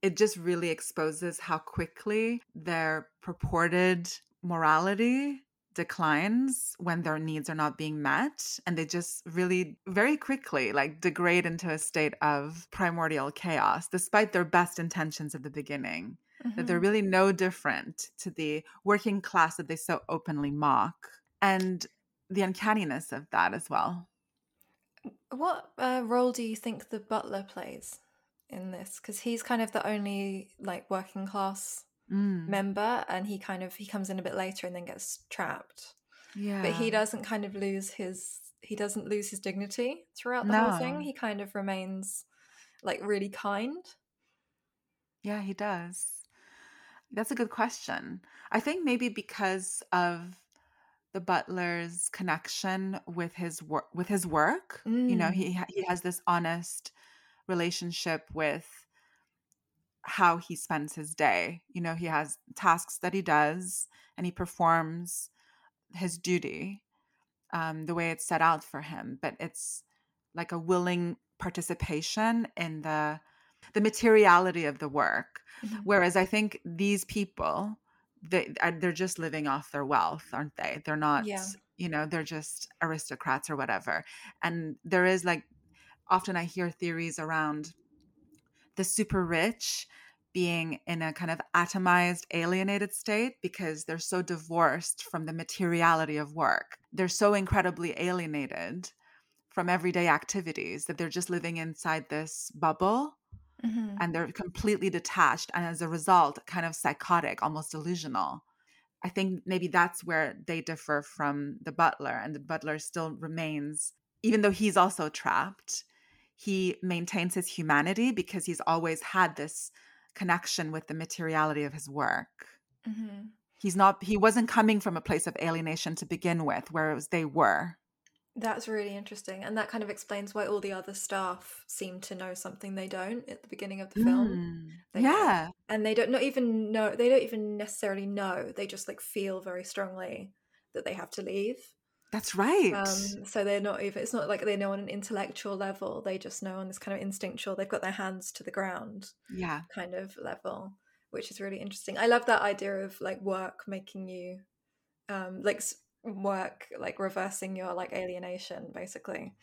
it just really exposes how quickly their purported morality declines when their needs are not being met and they just really very quickly like degrade into a state of primordial chaos despite their best intentions at the beginning that they're Mhm. really no different to the working class that they so openly mock and the uncanniness of that as well What uh, role do you think the butler plays in this because he's kind of the only like working class Mm. member and he kind of he comes in a bit later and then gets trapped Yeah. but he doesn't kind of lose his he doesn't lose his dignity throughout the whole thing he kind of remains like really kind Yeah, he does. That's a good question. I think maybe because of the butler's connection with his work with his work, you know, Mm. he he has this honest relationship with how he spends his day. You know, he has tasks that he does and he performs his duty um, the way it's set out for him, but it's like a willing participation in the the materiality of the work. Mhm. Whereas I think these people, they uh, they're just living off their wealth, aren't they? They're not, Yeah. you know, they're just aristocrats or whatever. And there is like often I hear theories around the super rich being in a kind of atomized, alienated state because they're so divorced from the materiality of work. They're so incredibly alienated from everyday activities that they're just living inside this bubble Mhm. and they're completely detached and as a result kind of psychotic almost delusional i think maybe that's where they differ from the butler and the butler still remains even though he's also trapped he maintains his humanity because he's always had this connection with the materiality of his work Mhm. he's not he wasn't coming from a place of alienation to begin with whereas they were That's really interesting. And that kind of explains why all the other staff seem to know something they don't at the beginning of the film. Mm, They- yeah And they don't not even know they don't even necessarily know. They just like feel very strongly that they have to leave. That's right Um, so they're not even it's not like they know on an intellectual level. They just know on this kind of instinctual, they've got their hands to the ground yeah kind of level, which is really interesting. I love that idea of like work making you um like work like reversing your like alienation basically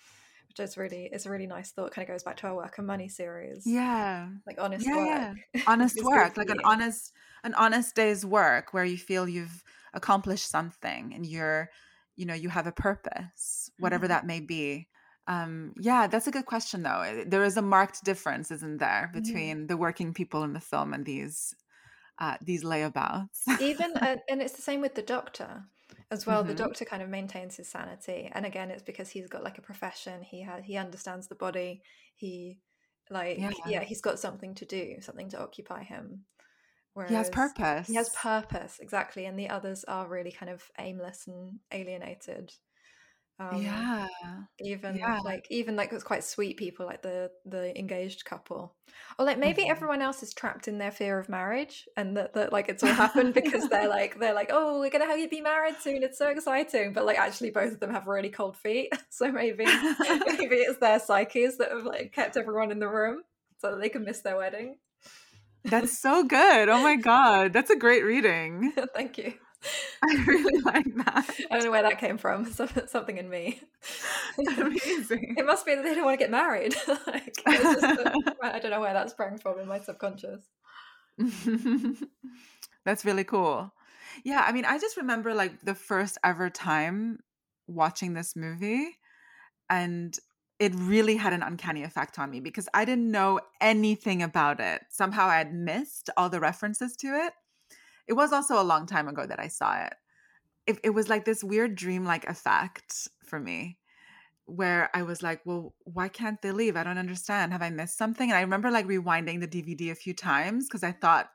which is really it's a really nice thought kind of goes back to our work and money series yeah like honest yeah, work yeah. honest work like an honest an honest day's work where you feel you've accomplished something and you're you know you have a purpose whatever Mhm. that may be um yeah that's a good question though there is a marked difference isn't there Mhm. between the working people in the film and these uh these layabouts even uh, and it's the same with the doctor as well the Mhm. doctor kind of maintains his sanity and again it's because he's got like a profession he has he understands the body he like Yeah. yeah. he's got something to do something to occupy him Whereas he has purpose he has purpose exactly and the others are really kind of aimless and alienated um, yeah even Yeah. like even like it's quite sweet people like the the engaged couple or like maybe Mhm. everyone else is trapped in their fear of marriage and that, that like it's all happened because they're like they're like oh we're gonna have you be married soon it's so exciting but like actually both of them have really cold feet so maybe maybe it's their psyches that have like kept everyone in the room so that they can miss their wedding that's so good oh my god that's a great reading thank you i really like that I don't know where that came from. Some- Something in me. amazing It must be that they don't want to get married. like, it's just a- I don't know where that sprang from in my subconscious. That's really cool. Yeah, I mean, I just remember like the first ever time watching this movie, and it really had an uncanny effect on me because I didn't know anything about it. Somehow I had missed all the references to it. It was also a long time ago that I saw it. It, it was like this weird dreamlike effect for me where I was like, well, why can't they leave? I don't understand. Have I missed something? And I remember like rewinding the DVD a few times because I thought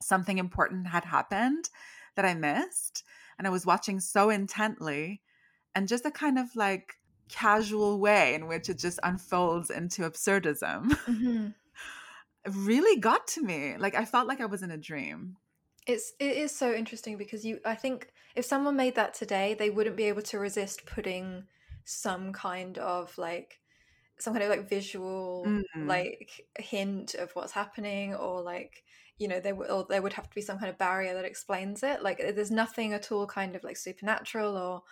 something important had happened that I missed. And I was watching so intently and just a kind of like casual way in which it just unfolds into absurdism Mhm. really got to me. Like I felt like I was in a dream. It's it is so interesting because you I think if someone made that today, they wouldn't be able to resist putting some kind of like some kind of like visual Mm. like hint of what's happening or like you know there would or there would have to be some kind of barrier that explains it like there's nothing at all kind of like supernatural or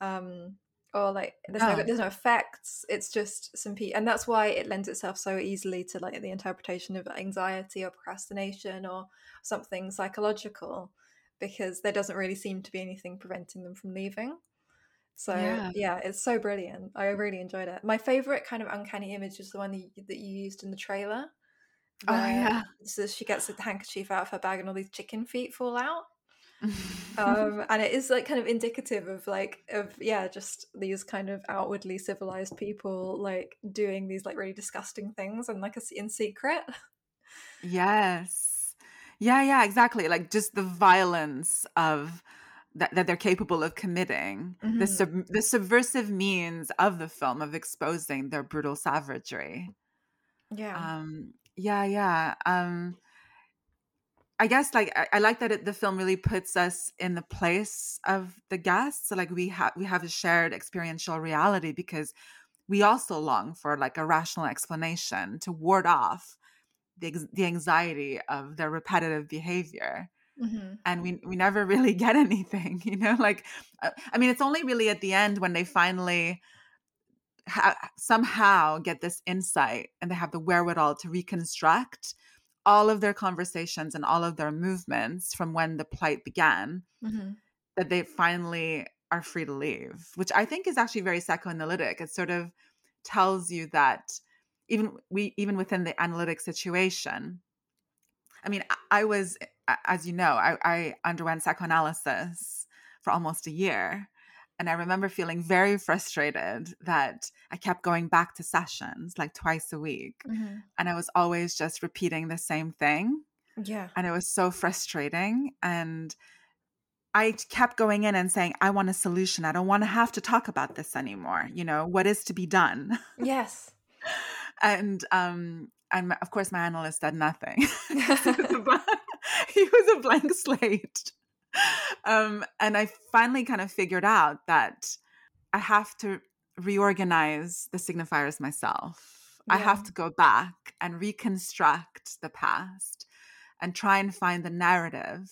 um or like there's no, No. there's no effects it's just some pe and that's why it lends itself so easily to like the interpretation of anxiety or procrastination or something psychological because there doesn't really seem to be anything preventing them from leaving so Yeah. yeah, it's so brilliant i really enjoyed it my favorite kind of uncanny image is the one that you, that you used in the trailer Oh, yeah. So she gets a handkerchief out of her bag and all these chicken feet fall out. Um, and it is like kind of indicative of like of yeah just these kind of outwardly civilized people like doing these like really disgusting things and like a, in secret Yes. Yeah, yeah, exactly. Like just the violence of that, that they're capable of committing, the Mhm. sub- the subversive means of the film of exposing their brutal savagery. yeah Um, yeah, yeah. Um, I guess like I, I like that it, the film really puts us in the place of the guests. So like we have we have a shared experiential reality because we also long for like a rational explanation to ward off the ex- the anxiety of their repetitive behavior hmm and we we never really get anything you know like uh, i mean it's only really at the end when they finally ha- somehow get this insight and they have the wherewithal to reconstruct all of their conversations and all of their movements from when the plight began hmm that they finally are free to leave which i think is actually very psychoanalytic. It sort of tells you that even we even within the analytic situation i mean i, I was as you know I, I underwent psychoanalysis for almost a year and i remember feeling very frustrated that i kept going back to sessions like twice a week hmm and i was always just repeating the same thing yeah. and it was so frustrating and i kept going in and saying i want a solution. I don't want to have to talk about this anymore you know? What is to be done? Yes. And um and of course my analyst said nothing. He was a blank- he was a blank slate um and i finally kind of figured out that i have to reorganize the signifiers myself. I have to go back and reconstruct the past and try and find the narrative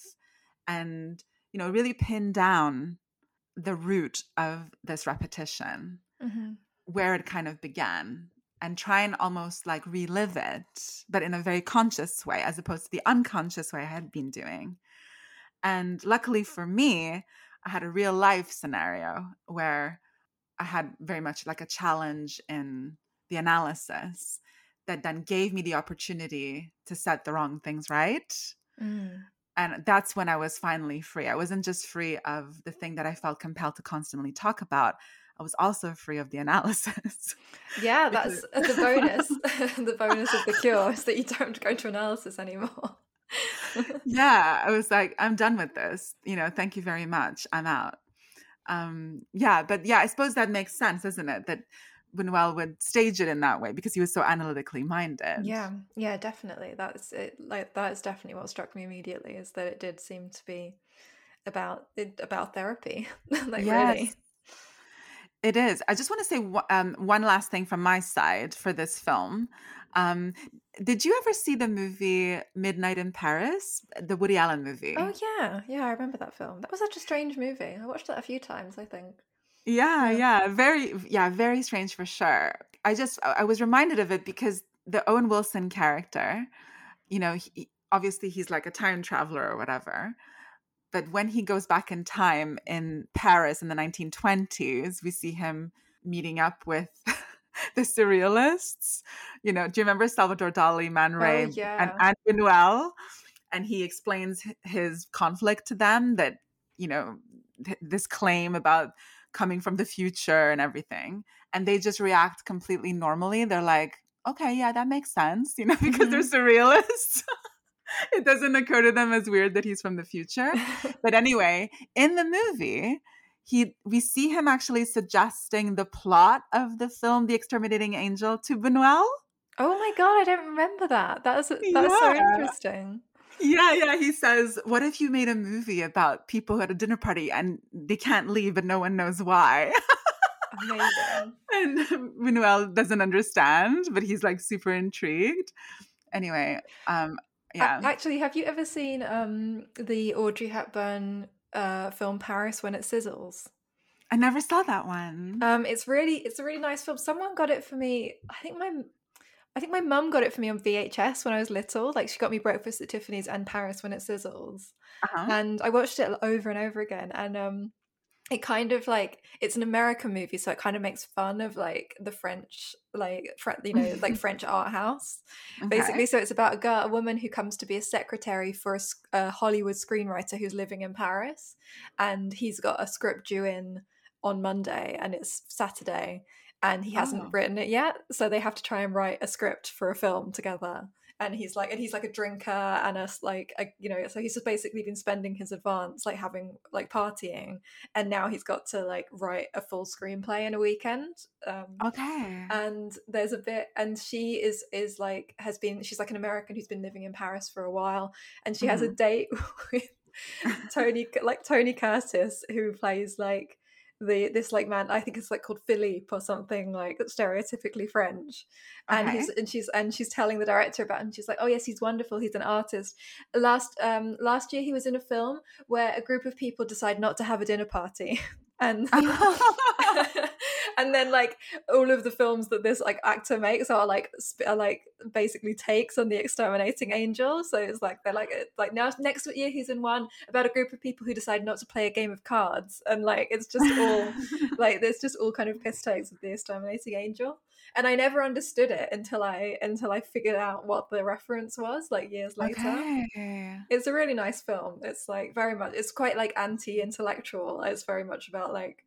and you know really pin down the root of this repetition hmm where it kind of began and try and almost like relive it, but in a very conscious way, as opposed to the unconscious way I had been doing. And luckily for me, I had a real life scenario where I had very much like a challenge in the analysis that then gave me the opportunity to set the wrong things right. mm. And that's when I was finally free. I wasn't just free of the thing that I felt compelled to constantly talk about. I was also free of the analysis. yeah that's the bonus the bonus of the cure is that you don't go to analysis anymore yeah, I was like, I'm done with this. You know, thank you very much. I'm out. Um, yeah, but yeah, I suppose that makes sense, doesn't it? That Buñuel would stage it in that way because he was so analytically minded. Yeah, yeah, definitely. That's it. Like that is definitely what struck me immediately is that it did seem to be about it about therapy. like really. It is. I just want to say one- um, one last thing from my side for this film. Um, did you ever see the movie Midnight in Paris, the Woody Allen oh, movie? Oh yeah, yeah, I remember that film. That was such a strange movie. I watched that a few times. I think. Yeah, Yeah. yeah, very, yeah, very strange for sure. I just, I was reminded of it because the Owen Wilson character, you know, he, obviously he's like a time traveler or whatever. But when he goes back in time in Paris in the 1920s, we see him meeting up with the surrealists. You know, do you remember Salvador Dali, Man oh, Ray, and, yeah. and Buñuel? And he explains his conflict to them that, you know, th- this claim about coming from the future and everything. And they just react completely normally. They're like, okay, yeah, that makes sense, you know, because they're mm-hmm. surrealists. it doesn't occur to them as weird that he's from the future. but anyway, in the movie, he we see him actually suggesting the plot of the film The Exterminating Angel to Buñuel. Oh my god, I don't remember that. That is that's so interesting. Yeah, yeah. He says, What if you made a movie about people at a dinner party and they can't leave, but no one knows why? Amazing. and Buñuel doesn't understand, but he's like super intrigued. Anyway, um, yeah. Actually, have you ever seen um the Audrey Hepburn uh film Paris when it sizzles? I never saw that one. Um, it's really it's a really nice film. Someone got it for me. I think my I think my mum got it for me on VHS when I was little. Like she got me Breakfast at Tiffany's and Paris when it sizzles. Uh-huh. And I watched it over and over again. And um it kind of like it's an American movie, so it kind of makes fun of like the French, like fr- you know, like French art house, basically. So it's about a girl, a woman who comes to be a secretary for a Hollywood screenwriter who's living in Paris, and he's got a script due in on Monday, and it's Saturday, and he hasn't Oh. written it yet, so they have to try and write a script for a film together. And he's like, and he's like a drinker and a like, a, you know, so he's just basically been spending his advance like having like partying, and now he's got to like write a full screenplay in a weekend. Um, Okay. and there's a bit and she is is like has been she's like an american who's been living in paris for a while and she has a date with tony like tony curtis who plays like the this like man i think it's like called philippe or something like stereotypically french and Okay. he's and she's and she's telling the director about him she's like oh yes he's wonderful he's an artist last um last year he was in a film where a group of people decide not to have a dinner party and and then like all of the films that this like actor makes are like sp- are like basically takes on the exterminating angel. So it's like they're like it's like now next year he's in one about a group of people who decide not to play a game of cards. And like it's just all like there's just all kind of piss takes of the exterminating angel. And i never understood it until i until i figured out what the reference was like years later. Okay. it's a really nice film. It's like very much it's quite like anti-intellectual. It's very much about like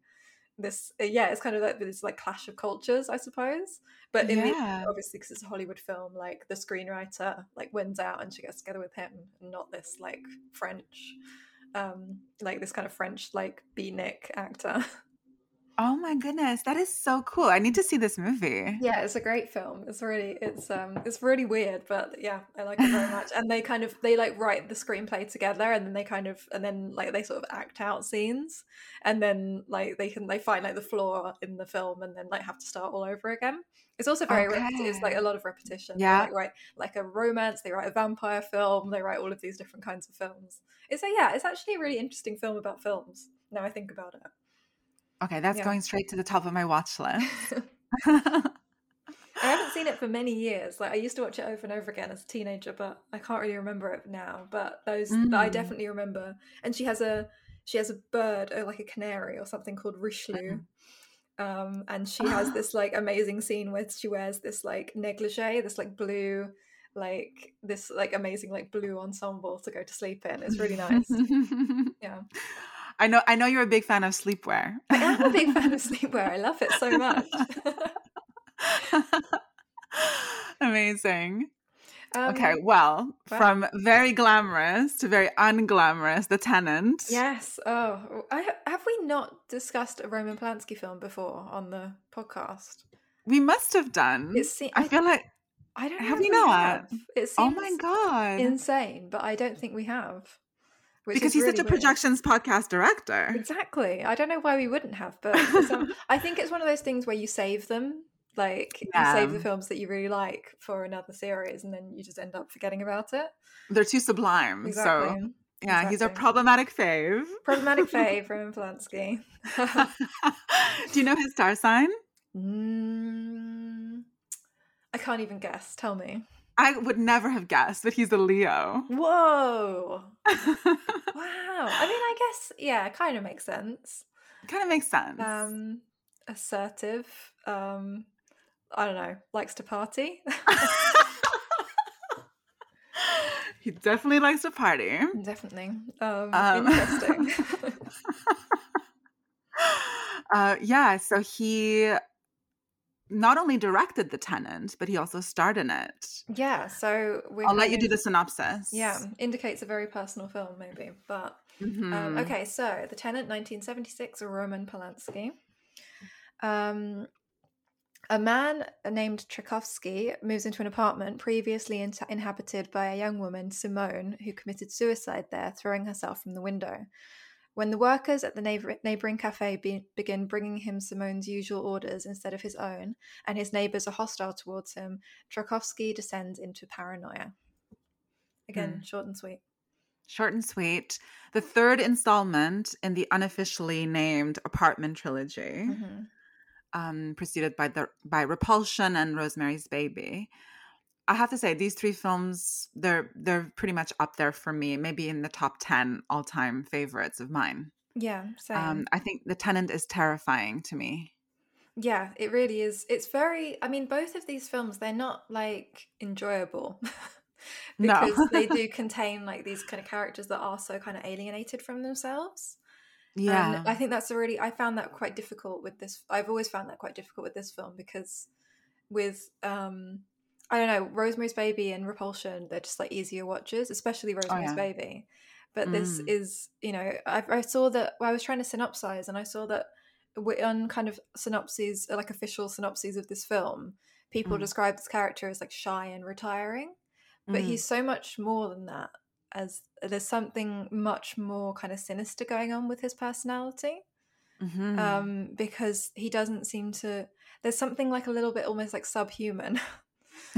this uh, yeah it's kind of like this like clash of cultures i suppose but in Yeah. the obviously because it's a hollywood film like the screenwriter like wins out and she gets together with him not this like french um like this kind of french like beatnik actor Oh my goodness, that is so cool. I need to see this movie. yeah it's a great film it's really it's um it's really weird but yeah i like it very much and they kind of they like write the screenplay together and then they kind of and then like they sort of act out scenes and then like they can they find like the flaw in the film and then like have to start all over again it's also very rep- it's like a lot of repetition They, Yeah. like write like a romance they write a vampire film they write all of these different kinds of films it's a yeah it's actually a really interesting film about films now i think about it Okay, that's Yeah. going straight to the top of my watch list. I haven't seen it for many years. Like I used to watch it over and over again as a teenager, but I can't really remember it now. But those but I Mm. definitely remember. And she has a she has a bird or like a canary or something called Richelieu. Um, and she has this like amazing scene where she wears this like negligee, this like blue, like this like amazing like blue ensemble to go to sleep in. It's really nice. yeah. I know I know you're a big fan of sleepwear. I am a big fan of sleepwear. I love it so much. Amazing. Um, okay, well, wow. from very glamorous to very unglamorous, The Tenant. Yes. Oh, I, have we not discussed a Roman Polanski film before on the podcast? We must have done. It se- I feel like I don't. Have we not? have. It Oh my god. insane, but I don't think we have. Because he's really such a weird. projections podcast director. Exactly. I don't know why we wouldn't have, but some, I think it's one of those things where you save them. Like you save the films that you really like for another series, and then you just end up forgetting about it. They're too sublime. So Exactly. yeah, he's a problematic fave. Problematic fave, Roman Polanski. Do you know his star sign? Mm, I can't even guess. Tell me. I would never have guessed, that he's a Leo. Whoa! wow. I mean, I guess yeah, it kind of makes sense. kind of makes sense. Um, assertive. Um, I don't know. Likes to party. he definitely likes to party. Definitely. Um, Um, interesting. uh, yeah, so he not only directed The Tenant, but he also starred in it. yeah. So we're I'll let you do the synopsis. Yeah, indicates a very personal film, maybe. But um, Mhm. okay, so The Tenant, 1976, Roman Polanski. Um, a man named Trelkovsky moves into an apartment previously in- inhabited by a young woman, Simone, who committed suicide there, throwing herself from the window. When the workers at the neighbor- neighboring cafe be- begin bringing him Simone's usual orders instead of his own, and his neighbors are hostile towards him, Trelkovsky descends into paranoia. Again, Hmm. short and sweet. Short and sweet. The third installment in the unofficially named apartment trilogy, Mhm. um, preceded by the by Repulsion and Rosemary's Baby. I have to say these three films they're they're pretty much up there for me, maybe in the top ten all time favorites of mine. Yeah, same. Um, I think The Tenant is terrifying to me. Yeah, it really is. It's very. I mean, both of these films they're not like enjoyable because they do contain like these kind of characters that are so kind of alienated from themselves. Yeah. And I think that's a really. I found that quite difficult with this. I've always found that quite difficult with this film because with um I don't know Rosemary's Baby and Repulsion they're just like easier watches, especially Rosemary's yeah. Baby. But this Mm. is you know I, I saw that well, I was trying to synopsize and I saw that on kind of synopses uh, like official synopses of this film people Mm. describe this character as like shy and retiring but Mhm. he's so much more than that as there's something much more kind of sinister going on with his personality Mhm. um because he doesn't seem to there's something like a little bit almost like subhuman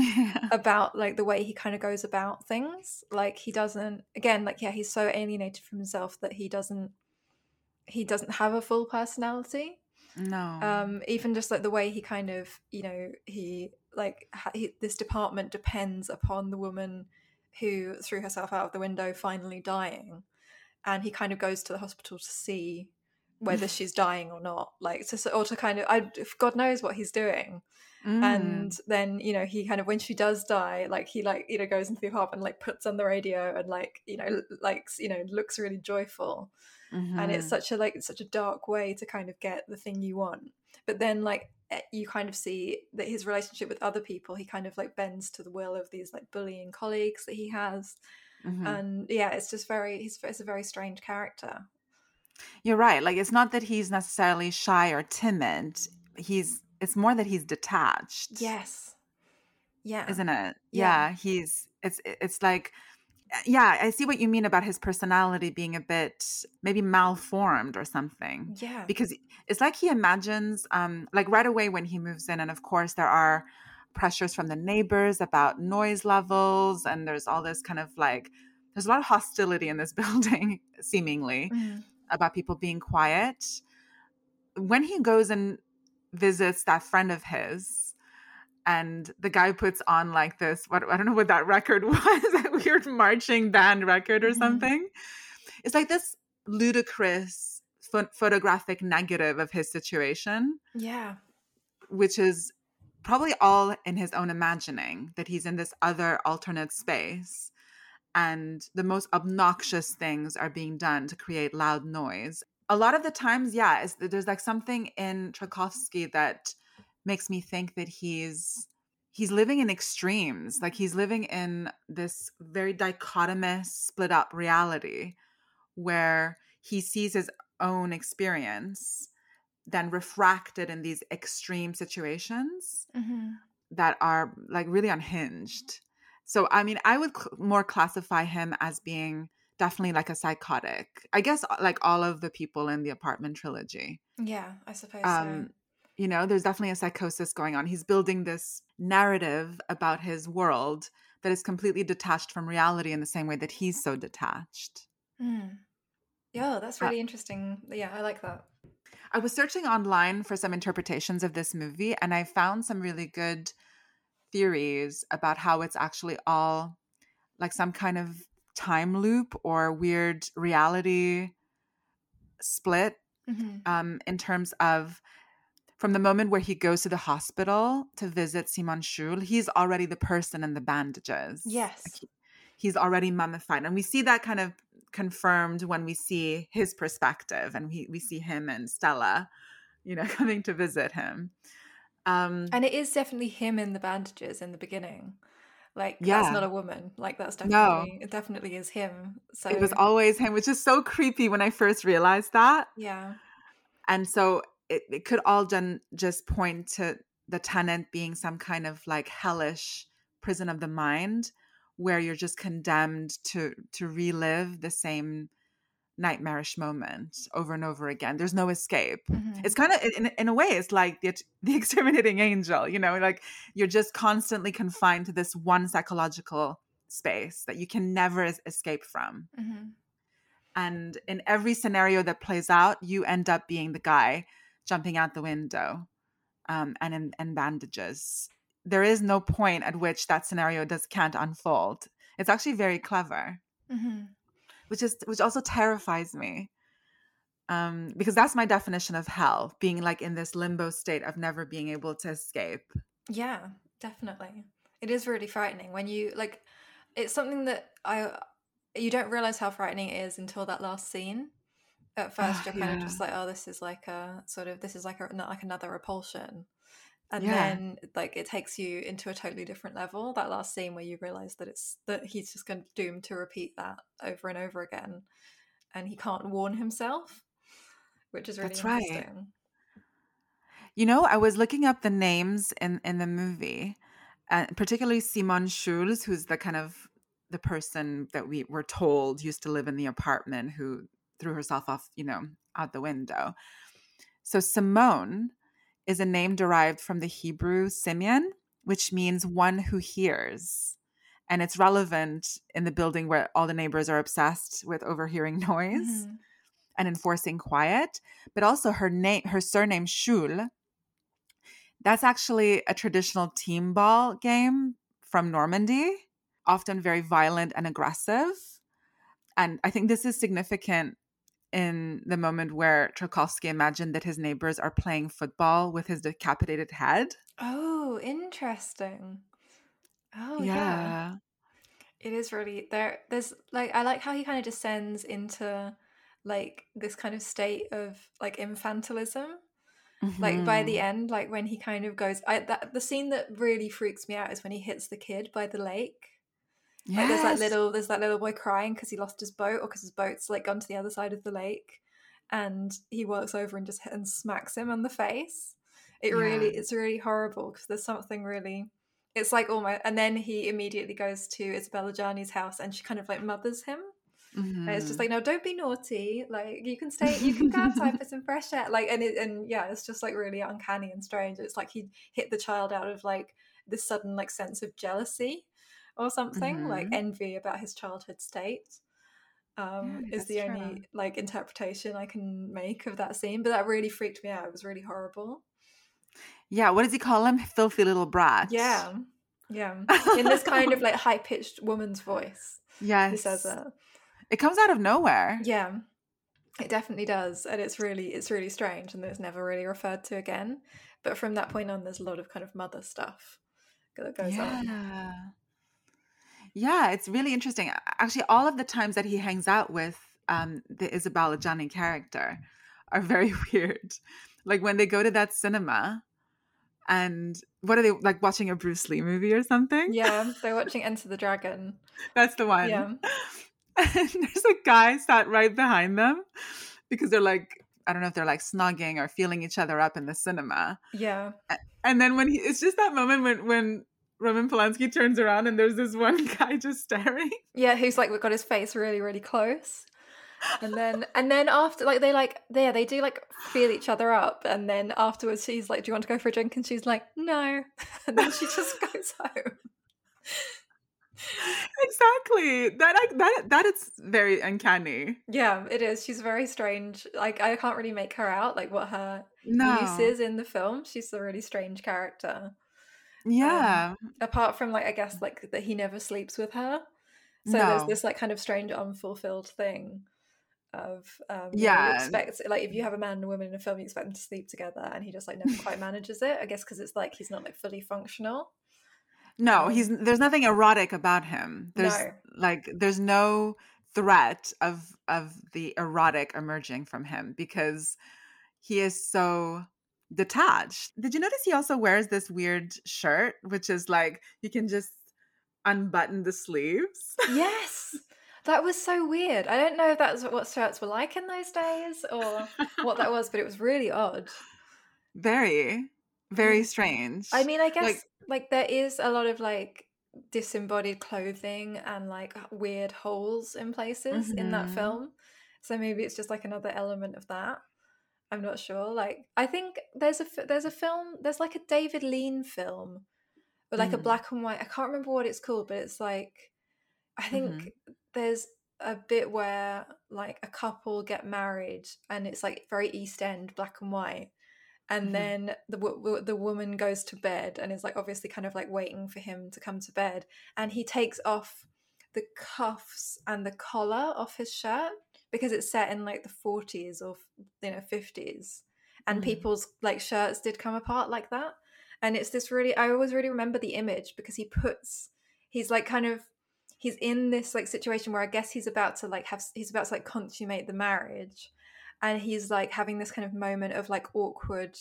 about like the way he kind of goes about things like he doesn't again like yeah he's so alienated from himself that he doesn't he doesn't have a full personality no. um even just like the way he kind of you know he like ha- he, this department depends upon the woman who threw herself out of the window finally dying and he kind of goes to the hospital to see whether she's dying or not like to or to kind of i god knows what he's doing Mm. and then you know he kind of when she does die like he like you know goes into the apartment and like puts on the radio and like you know like you know looks really joyful and it's Mhm. such a like it's such a dark way to kind of get the thing you want but then like eh, you kind of see that his relationship with other people he kind of like bends to the will of these like bullying colleagues that he has Mhm. and yeah it's just very he's it's a very strange character You're right. Like it's not that he's necessarily shy or timid. He's it's more that he's detached. yes yeah Isn't it? Yeah. Yeah, he's it's it's like yeah, I see what you mean about his personality being a bit maybe malformed or something. yeah Because it's like he imagines um like right away when he moves in and of course there are pressures from the neighbors about noise levels and there's all this kind of like there's a lot of hostility in this building seemingly Mhm. About people being quiet. When he goes and visits that friend of his, and the guy puts on like this, what I don't know what that record was, that weird marching band record or Mhm. something. It's like this ludicrous pho- photographic negative of his situation, yeah which is probably all in his own imagining that he's in this other alternate space and the most obnoxious things are being done to create loud noise. A lot of the times, yeah, there's like something in Trelkovsky that makes me think that he's he's living in extremes. Like he's living in this very dichotomous, split up reality where he sees his own experience then refracted in these extreme situations Mhm. that are like really unhinged. So, I mean, I would cl- more classify him as being definitely like a psychotic. I guess uh, like all of the people in the apartment trilogy. yeah i suppose Um, you know, there's definitely a psychosis going on. He's building this narrative about his world that is completely detached from reality in the same way that he's so detached. mm. yeah that's Uh, really interesting yeah i like that I was searching online for some interpretations of this movie and I found some really good theories about how it's actually all like some kind of time loop or weird reality split Mhm. um, in terms of from the moment where he goes to the hospital to visit Simone Choule, he's already the person in the bandages. Yes. Like, he- he's already mummified. And we see that kind of confirmed when we see his perspective and we, we see him and Stella, you know, coming to visit him. Um, and it is definitely him in the bandages in the beginning like Yeah. that's not a woman like that's definitely No. it definitely is him so it was always him, which is so creepy when I first realized that. yeah and so it, it could all done just point to the tenant being some kind of like hellish prison of the mind where you're just condemned to to relive the same nightmarish moment over and over again there's no escape Mhm. it's kind of in, in a way it's like the, the exterminating angel you know like you're just constantly confined to this one psychological space that you can never es- escape from Mhm. and in every scenario that plays out you end up being the guy jumping out the window um, and in, in bandages there is no point at which that scenario does can't unfold it's actually very clever Mhm. Which is which also terrifies me Um, because that's my definition of hell, being like in this limbo state of never being able to escape. Yeah, definitely. It is really frightening when you like it's something that I you don't realize how frightening it is until that last scene. At first Oh, you're kind of just like, oh, this is like a sort of this is like a not like another repulsion. And Yeah. then like it takes you into a totally different level. That last scene where you realize that it's that he's just going to doomed to repeat that over and over again, and he can't warn himself, which is really That's right. interesting. You know, I was looking up the names in in the movie, and particularly Simone Choule, who's the kind of the person that we were told used to live in the apartment who threw herself off, you know, out the window. So Simone is a name derived from the Hebrew Simeon, which means one who hears. And it's relevant in the building where all the neighbors are obsessed with overhearing noise Mhm. and enforcing quiet, but also her name, her surname Choule. That's actually a traditional team ball game from Normandy, often very violent and aggressive. And I think this is significant in the moment where Trelkovsky imagined that his neighbors are playing football with his decapitated head. Oh, interesting. Oh yeah. It is really there there's like I like how he kind of descends into like this kind of state of like infantilism. Like by the Mhm. end, like when he kind of goes I that the scene that really freaks me out is when he hits the kid by the lake. Like there's that little there's that little boy crying because he lost his boat or because his boat's like gone to the other side of the lake and he walks over and just and smacks him on the face. It really it's really horrible because there's something really it's like almost and then he immediately goes to Isabelle Adjani's house and she kind of like mothers him. And it's just Mhm. like, no, don't be naughty. Like you can stay, you can go outside for some fresh air. Like and it, and yeah, it's just like really uncanny and strange. It's like he hit the child out of like this sudden like sense of jealousy or something, like Mhm. envy about his childhood state. Um, Yeah, is the only true. like interpretation I can make of that scene. But that really freaked me out. It was really horrible. Yeah, what does he call him? Filthy little brat. Yeah. Yeah. In this kind of like high pitched woman's voice. yes. He says that. It comes out of nowhere. Yeah, it definitely does, and it's really it's really strange, and it's never really referred to again. But from that point on, there's a lot of kind of mother stuff that goes on. Yeah. It's really interesting. Actually, all of the times that he hangs out with um, the Isabelle Adjani character are very weird. Like when they go to that cinema and what are they like watching a Bruce Lee movie or something? Yeah, they're watching Enter the Dragon. That's the one. Yeah. And there's a guy sat right behind them because they're like, I don't know if they're like snogging or feeling each other up in the cinema. Yeah, And then when he, it's just that moment when, when Roman Polanski turns around and there's this one guy just staring. yeah, who's like got his face really really close, and then and then after like they like there they do like feel each other up, and then afterwards he's like, "Do you want to go for a drink?" And she's like, "No," and then she just goes home. exactly. That I- that that is very uncanny. Yeah, it is. She's very strange. Like I can't really make her out, like what her No. use is in the film. She's a really strange character. Yeah. Apart from like I guess like that he never sleeps with her. So there's this like kind of strange unfulfilled thing of um Yeah. you expect like if you have a man and a woman in a film you expect them to sleep together and he just like never quite manages it. I guess because it's like he's not like fully functional. No, Um, he's there's nothing erotic about him. There's No. like there's no threat of of the erotic emerging from him because he is so detached. Did you notice he also wears this weird shirt which is like you can just unbutton the sleeves? Yes. That was so weird. I don't know if that's what shirts were like in those days or what that was, but it was really odd. very very strange. I mean, I guess Like- like, there is a lot of like disembodied clothing and like weird holes in places in that Mhm. film. So maybe it's just like another element of that. I'm not sure. Like I think there's a there's a film there's like a David Lean film, or like a Mm. black and white. I can't remember what it's called, but it's like I think Mhm. there's a bit where like a couple get married and it's like very East End black and white and Mhm. then the the woman goes to bed and is like obviously kind of like waiting for him to come to bed and he takes off the cuffs and the collar off his shirt because it's set in like the 40s or you know 50s and Mm. people's like shirts did come apart like that and it's this really i always really remember the image because he puts he's like kind of he's in this like situation where i guess he's about to like have he's about to like consummate the marriage and he's like having this kind of moment of like awkward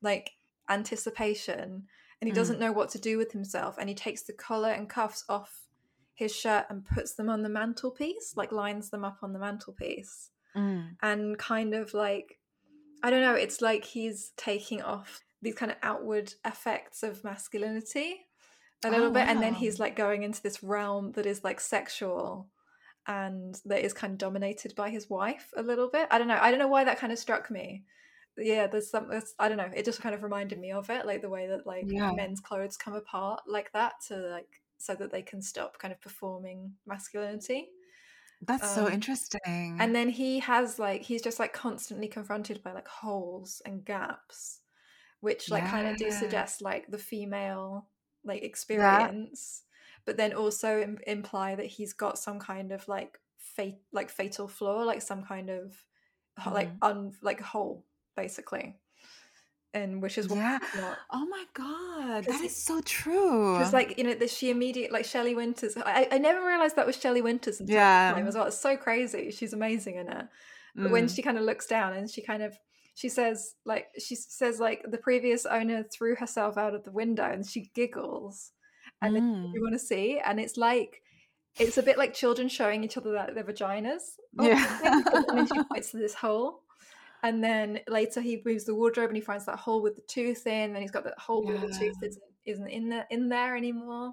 like anticipation and he Mm. doesn't know what to do with himself and he takes the collar and cuffs off his shirt and puts them on the mantelpiece like lines them up on the mantelpiece Mm. and kind of like I don't know, it's like he's taking off these kind of outward effects of masculinity a little Oh, bit and then he's like going into this realm that is like sexual and that is kind of dominated by his wife a little bit. I don't know. I don't know why that kind of struck me. Yeah, there's some there's, I don't know. It just kind of reminded me of it like the way that like Yeah. men's clothes come apart like that to like so that they can stop kind of performing masculinity. That's so Um, interesting. And then he has like he's just like constantly confronted by like holes and gaps, which like kind of do suggest like the female like experience, but then also Im- imply that he's got some kind of like fate like fatal flaw, like some kind of ho- like un like hole basically, and which is what yeah. Oh my god, that is so true. Because like you know, that she immediate like Shelley Winters. I, I never realized that was Shelley Winters until Yeah. time as well. It's so crazy. She's amazing in it. But when Mm. she kind of looks down and she kind of she says like she says like the previous owner threw herself out of the window and she giggles and then Mm. you want to see and it's like it's a bit like children showing each other their vaginas. Oh, Yeah. and she points to this hole. And then later he moves the wardrobe and he finds that hole with the tooth in, and he's got that hole with the tooth Yeah. isn't, isn't in there in there anymore.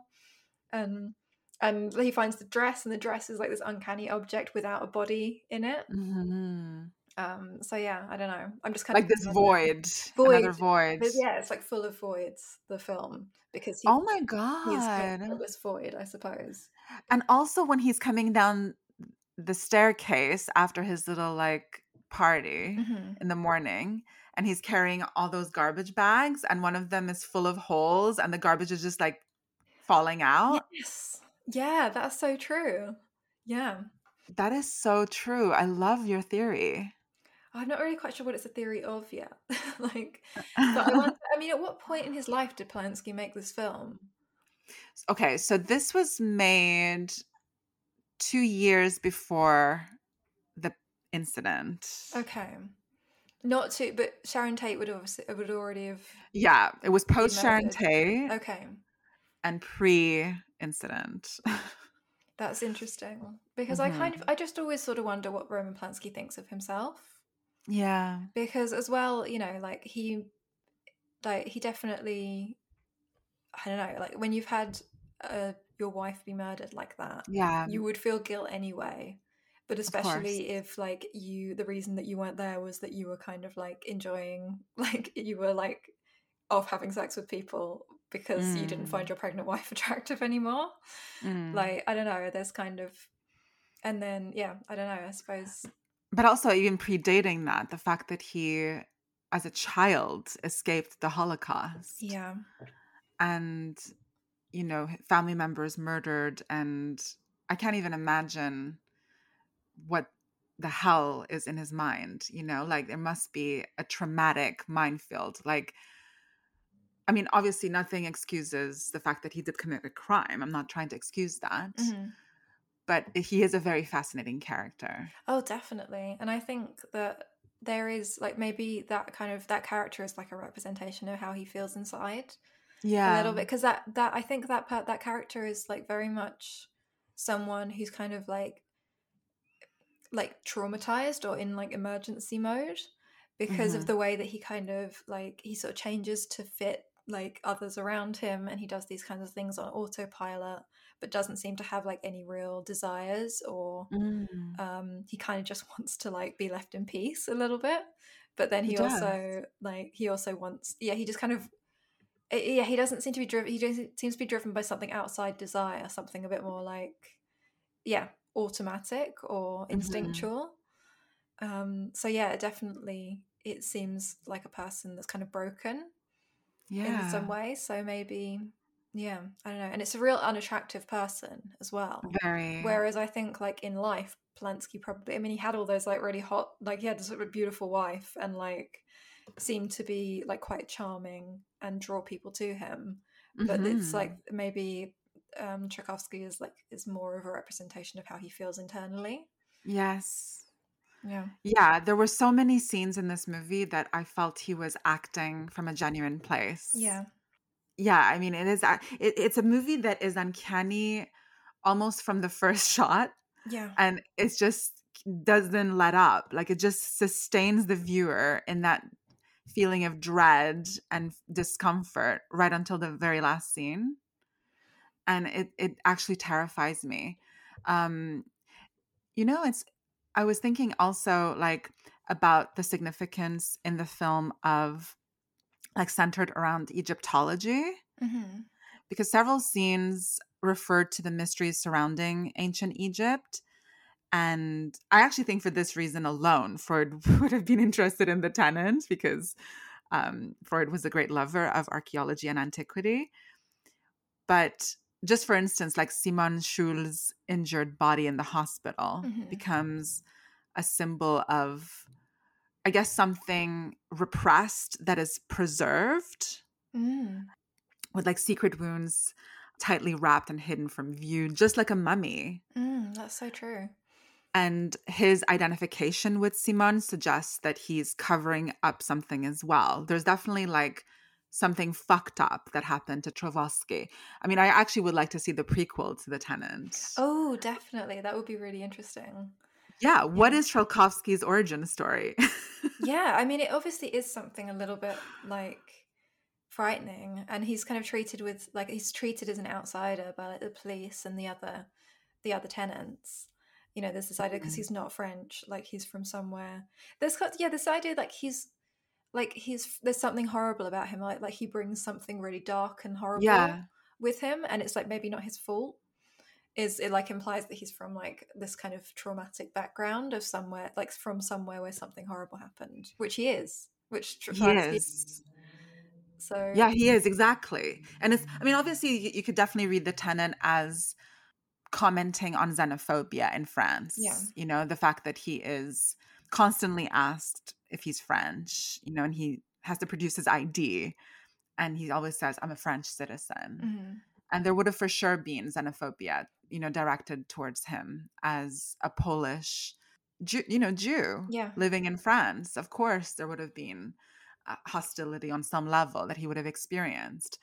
And and he finds the dress, and the dress is like this uncanny object without a body in it. Mhm. Um, so yeah, I don't know. I'm just kind like of like this void, void. another void. But yeah, it's like full of voids. The film because he, Oh my he's god! got this void, I suppose. And also when he's coming down the staircase after his little like party Mhm. in the morning and he's carrying all those garbage bags and one of them is full of holes and the garbage is just like falling out. Yes. Yeah, that's so true. Yeah. That is so true. I love your theory. I'm not really quite sure what it's a theory of yet. like, but I wonder, I mean, at what point in his life did Polanski make this film? Okay, so this was made 2 years before incident. Okay. Not to, but Sharon Tate would obviously would already have. Yeah, it was post Sharon. Tate Okay, and pre incident. that's interesting because I kind Mm-hmm. of I just always sort of wonder what Roman Polanski thinks of himself yeah. because as well, you know, like he, like he definitely, I don't know, like when you've had uh, your wife be murdered like that, Yeah. you would feel guilt anyway but especially if like you the reason that you weren't there was that you were kind of like enjoying like you were like off having sex with people because you didn't Mm. find your pregnant wife attractive anymore Mm. like i don't know there's kind of and then yeah i don't know i suppose but also even predating that, the fact that he as a child escaped the Holocaust. yeah and you know family members murdered and i can't even imagine what the hell is in his mind you know? Like there must be a traumatic minefield like i mean obviously nothing excuses the fact that he did commit a crime i'm not trying to excuse that Mhm. but he is a very fascinating character. Oh definitely and i think that there is like maybe that kind of that character is like a representation of how he feels inside yeah a little bit because that that I think that part that character is like very much someone who's kind of like like traumatized or in like emergency mode because Mhm. of the way that he kind of like he sort of changes to fit like others around him and he does these kinds of things on autopilot but doesn't seem to have like any real desires or Mm. um he kind of just wants to like be left in peace a little bit but then He he, also like he also wants yeah he just kind of uh, yeah he doesn't seem to be driven he seems to be driven by something outside desire something a bit more like yeah automatic or Mm-hmm. instinctual um so yeah definitely it seems like a person that's kind of broken yeah in some way so maybe yeah, I don't know. And it's a real unattractive person as well. Very. Whereas I think like in life, Polanski probably I mean he had all those like really hot like he had this sort of beautiful wife and like seemed to be like quite charming and draw people to him. But it's Mhm. like maybe um Trelkovsky is like is more of a representation of how he feels internally. Yes. Yeah. Yeah, there were so many scenes in this movie that I felt he was acting from a genuine place. Yeah. Yeah, I mean, it is. It, it's a movie that is uncanny, almost from the first shot, Yeah. and it's just doesn't let up. Like it just sustains the viewer in that feeling of dread and discomfort right until the very last scene, and it it actually terrifies me. Um, you know, it's. I was thinking also like about the significance in the film of like centered around Egyptology hmm because several scenes referred to the mysteries surrounding ancient Egypt. And I actually think for this reason alone, Freud would have been interested in the tenant because um, Freud was a great lover of archaeology and antiquity. But just for instance, like Simone Choule's injured body in the hospital Mhm. becomes a symbol of, I guess, something repressed that is preserved Mm. with like secret wounds tightly wrapped and hidden from view, just like a mummy. Mm, that's so true. And his identification with Simone suggests that he's covering up something as well. There's definitely like something fucked up that happened to Trelkovsky. I mean, I actually would like to see the prequel to The Tenant. Oh, definitely. That would be really interesting. Yeah, what is Trelkovsky's origin story? yeah, I mean, it obviously is something a little bit like frightening, and he's kind of treated with like he's treated as an outsider by like the police and the other the other tenants. You know, there's this idea because Mm. he's not French, like he's from somewhere. There's got- yeah, this idea like he's like he's there's something horrible about him, like like he brings something really dark and horrible Yeah. with him, and it's like maybe not his fault. Is it like implies that he's from like this kind of traumatic background of somewhere, like from somewhere where something horrible happened, which he is, which he is. So Yeah, he is exactly. And it's I mean obviously you, you could definitely read the tenant as commenting on xenophobia in France. Yeah. You know, the fact that he is constantly asked if he's French, you know, and he has to produce his ID and he always says I'm a French citizen. Mhm. And there would have for sure been xenophobia, you know, directed towards him as a Polish Jew, you know, Jew Yeah. living in France. Of course, there would have been uh, hostility on some level that he would have experienced.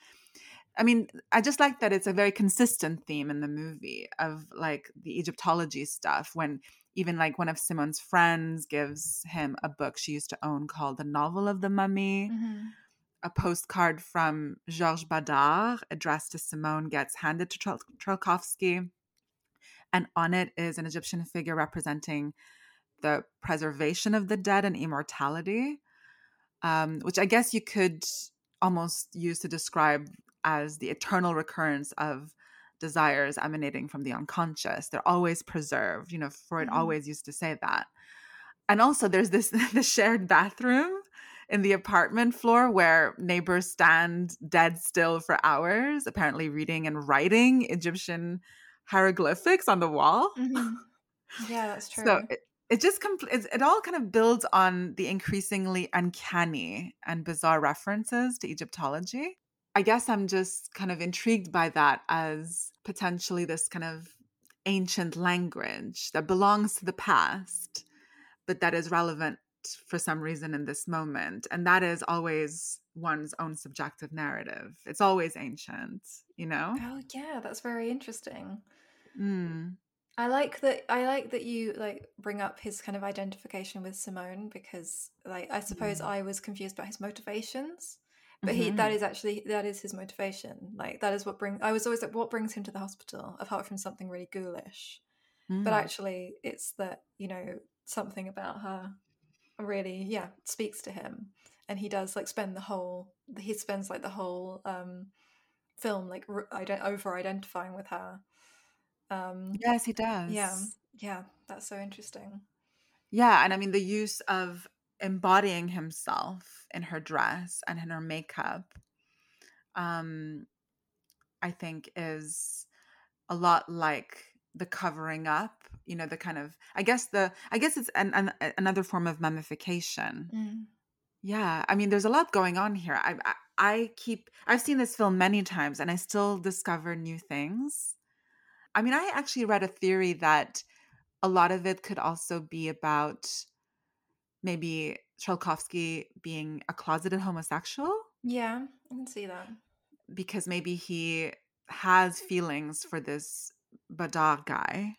I mean, I just like that it's a very consistent theme in the movie of like the Egyptology stuff. When even like one of Simone's friends gives him a book she used to own called The Novel of the Mummy Mhm. a postcard from Georges Badar addressed to Simone gets handed to Trelkovsky. And on it is an Egyptian figure representing the preservation of the dead and immortality, um, which I guess you could almost use to describe as the eternal recurrence of desires emanating from the unconscious. They're always preserved. You know, Freud Mhm. always used to say that. And also, there's this the shared bathroom in the apartment floor where neighbors stand dead still for hours, apparently reading and writing Egyptian hieroglyphics on the wall. Mhm. Yeah, that's true. So it, it just compl- it, it all kind of builds on the increasingly uncanny and bizarre references to Egyptology. I guess I'm just kind of intrigued by that as potentially this kind of ancient language that belongs to the past, but that is relevant for some reason in this moment. And that is always one's own subjective narrative. It's always ancient, you know? oh yeah, that's very interesting. Mm. I like that. I like that you like bring up his kind of identification with Simone because, like, I suppose Mm. I was confused about his motivations, but he that Mhm. is actually that is his motivation. Like, that is what brings. I was always like, what brings him to the hospital apart from something really ghoulish? But Mm. actually, it's that you know something about her really, yeah, speaks to him, and he does like spend the whole. He spends like the whole um film like r- ident- over identifying with her. Um, Yes, he does. yeah, yeah, that's so interesting. Yeah, and I mean the use of embodying himself in her dress and in her makeup. Um I think, is a lot like the covering up. You know, the kind of I guess the I guess it's an, an, another form of mummification. Mm. Yeah, I mean, there's a lot going on here. I, I I keep I've seen this film many times, and I still discover new things. I mean, I actually read a theory that a lot of it could also be about maybe Trelkovsky being a closeted homosexual Yeah, I can see that. because maybe he has feelings for this Badar guy,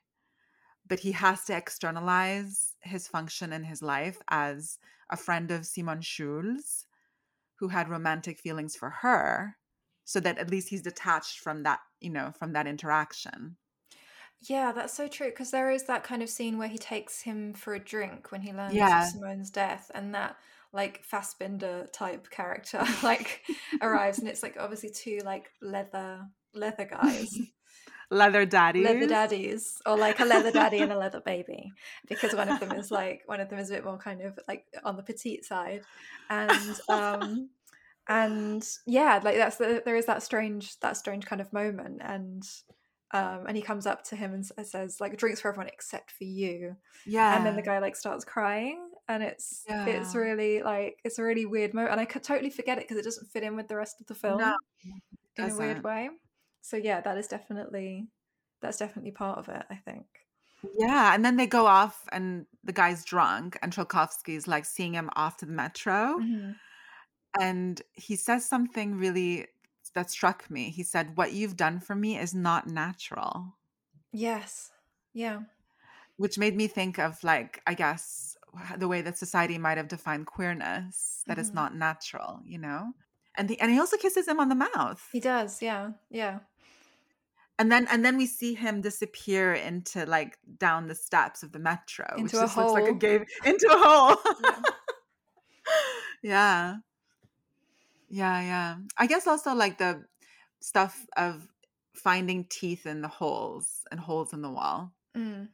but he has to externalize his function in his life as a friend of Simone Choule, who had romantic feelings for her, so that at least he's detached from that, you know, from that interaction. Yeah, that's so true. Because there is that kind of scene where he takes him for a drink when he learns Yeah. of Simone's death, and that like Fassbinder type character like arrives, and it's like obviously two like leather leather guys, Leather daddies. leather daddies, or like a leather daddy and a leather baby, because one of them is like one of them is a bit more kind of like on the petite side, and um and yeah, like that's the, there is that strange that strange kind of moment, and um and he comes up to him and says like drinks for everyone except for you. Yeah. and then the guy like starts crying and it's it's really like it's a really weird moment and i could totally forget it because it doesn't fit in with the rest of the film No, in a weird way. So yeah that is definitely that's definitely part of it i think. Yeah, and then they go off, and the guy's drunk, and Trelkovsky's like seeing him off to the metro, Mhm. and he says something really that struck me. He said, "What you've done for me is not natural," yes yeah which made me think of like I guess the way that society might have defined queerness that it's Mhm. not natural, you know. And the, and he also kisses him on the mouth. he does yeah yeah and then and then we see him disappear into like down the steps of the metro which Into a just looks like a hole. into a hole yeah yeah yeah yeah. i guess also like the stuff of finding teeth in the holes and holes in the wall Mm.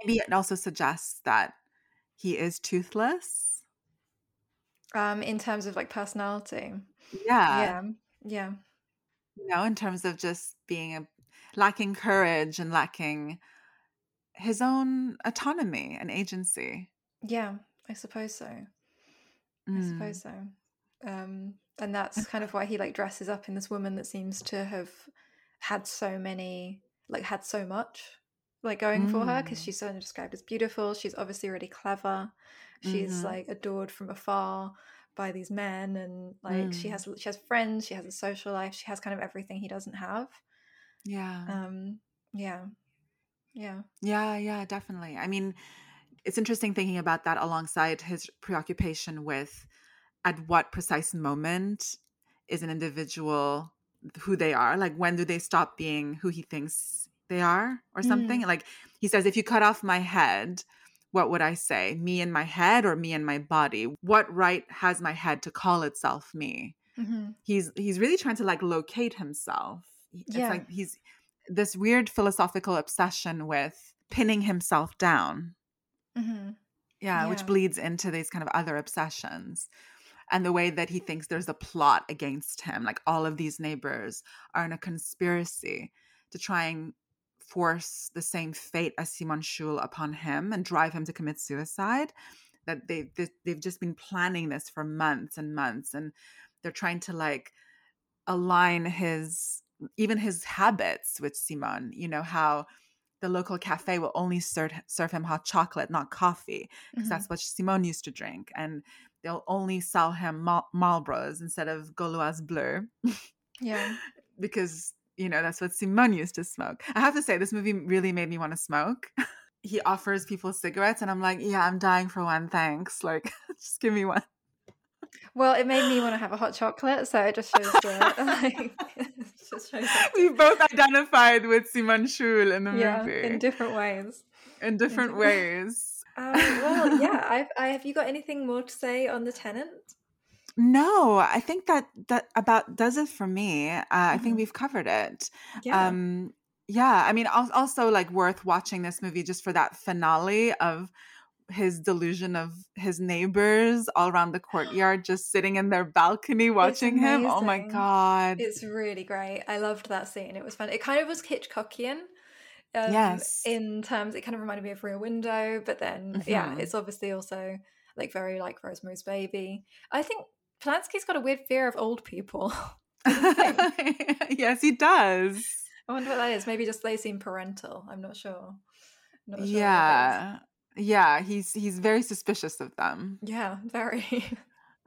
maybe it also suggests that he is toothless um in terms of like personality yeah yeah yeah you know in terms of just being a, lacking courage and lacking his own autonomy and agency yeah i suppose so I Mm. suppose so. Um, and that's kind of why he like dresses up in this woman that seems to have had so many, like had so much, like going for her because Mm. she's certainly described as beautiful. She's obviously really clever. She's Mhm. like adored from afar by these men, and like she Mm. has she has friends. She has a social life. She has kind of everything he doesn't have. yeah Um, yeah, yeah, Yeah, yeah, definitely. I mean, it's interesting thinking about that alongside his preoccupation with at what precise moment is an individual who they are. Like, when do they stop being who he thinks they are or something? Like, he says, if you cut off my head, what would I say? Me and my head or me and my body? What right has my head to call itself me? hmm he's he's really trying to like locate himself. It's Yeah. like he's this weird philosophical obsession with pinning himself down. hmm Yeah, Yeah. which bleeds into these kind of other obsessions. And the way that he thinks there's a plot against him, like all of these neighbors are in a conspiracy to try and force the same fate as Simone Choule upon him and drive him to commit suicide. That they, they they've just been planning this for months and months, and they're trying to like align his even his habits with Simone. You know how the local cafe will only serve serve him hot chocolate, not coffee, because Mhm. that's what Simone used to drink, and they'll only sell him Mal- Marlboros instead of Gauloise Bleu yeah. because you know that's what Simone used to smoke. I have to say, this movie really made me want to smoke. he offers people cigarettes, and I'm like, yeah, I'm dying for one, thanks. Like, just give me one. Well, it made me want to have a hot chocolate, so it just shows the like, it just shows that We both identified with Simone Choule in the yeah, movie in different ways. in different different- ways. Um, well, yeah. I've, I have you got anything more to say on the tenant? No, I think that that about does it for me. Uh, I think Mhm. we've covered it. Yeah. Um, yeah, I mean, also like worth watching this movie just for that finale of his delusion of his neighbors all around the courtyard just sitting in their balcony watching him. Oh my god. It's really great. I loved that scene. It was fun. It kind of was Hitchcockian. Um, Yes. In terms, it kind of reminded me of Rear Window, but then yeah, Mhm. it's obviously also like very like Rosemary's Baby. I think Polanski's got a weird fear of old people. yes, he does. I wonder what that is. Maybe just they seem parental. I'm not sure. Not sure what it is. Yeah. Yeah, he's he's very suspicious of them. Yeah, very.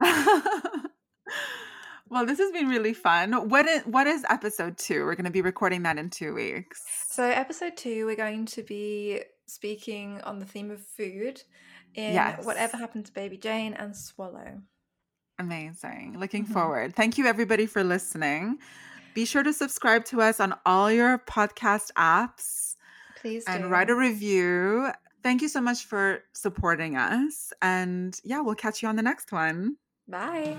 well, this has been really fun. What is what is episode 2? We're going to be recording that in 2 weeks. So, episode two, we're going to be speaking on the theme of food in Yes. Whatever Happened to Baby Jane and Swallow. Amazing. Looking Mhm. forward. Thank you, everybody, for listening. Be sure to subscribe to us on all your podcast apps Please do. and write a review. Thank you so much for supporting us. And yeah, we'll catch you on the next one. Bye.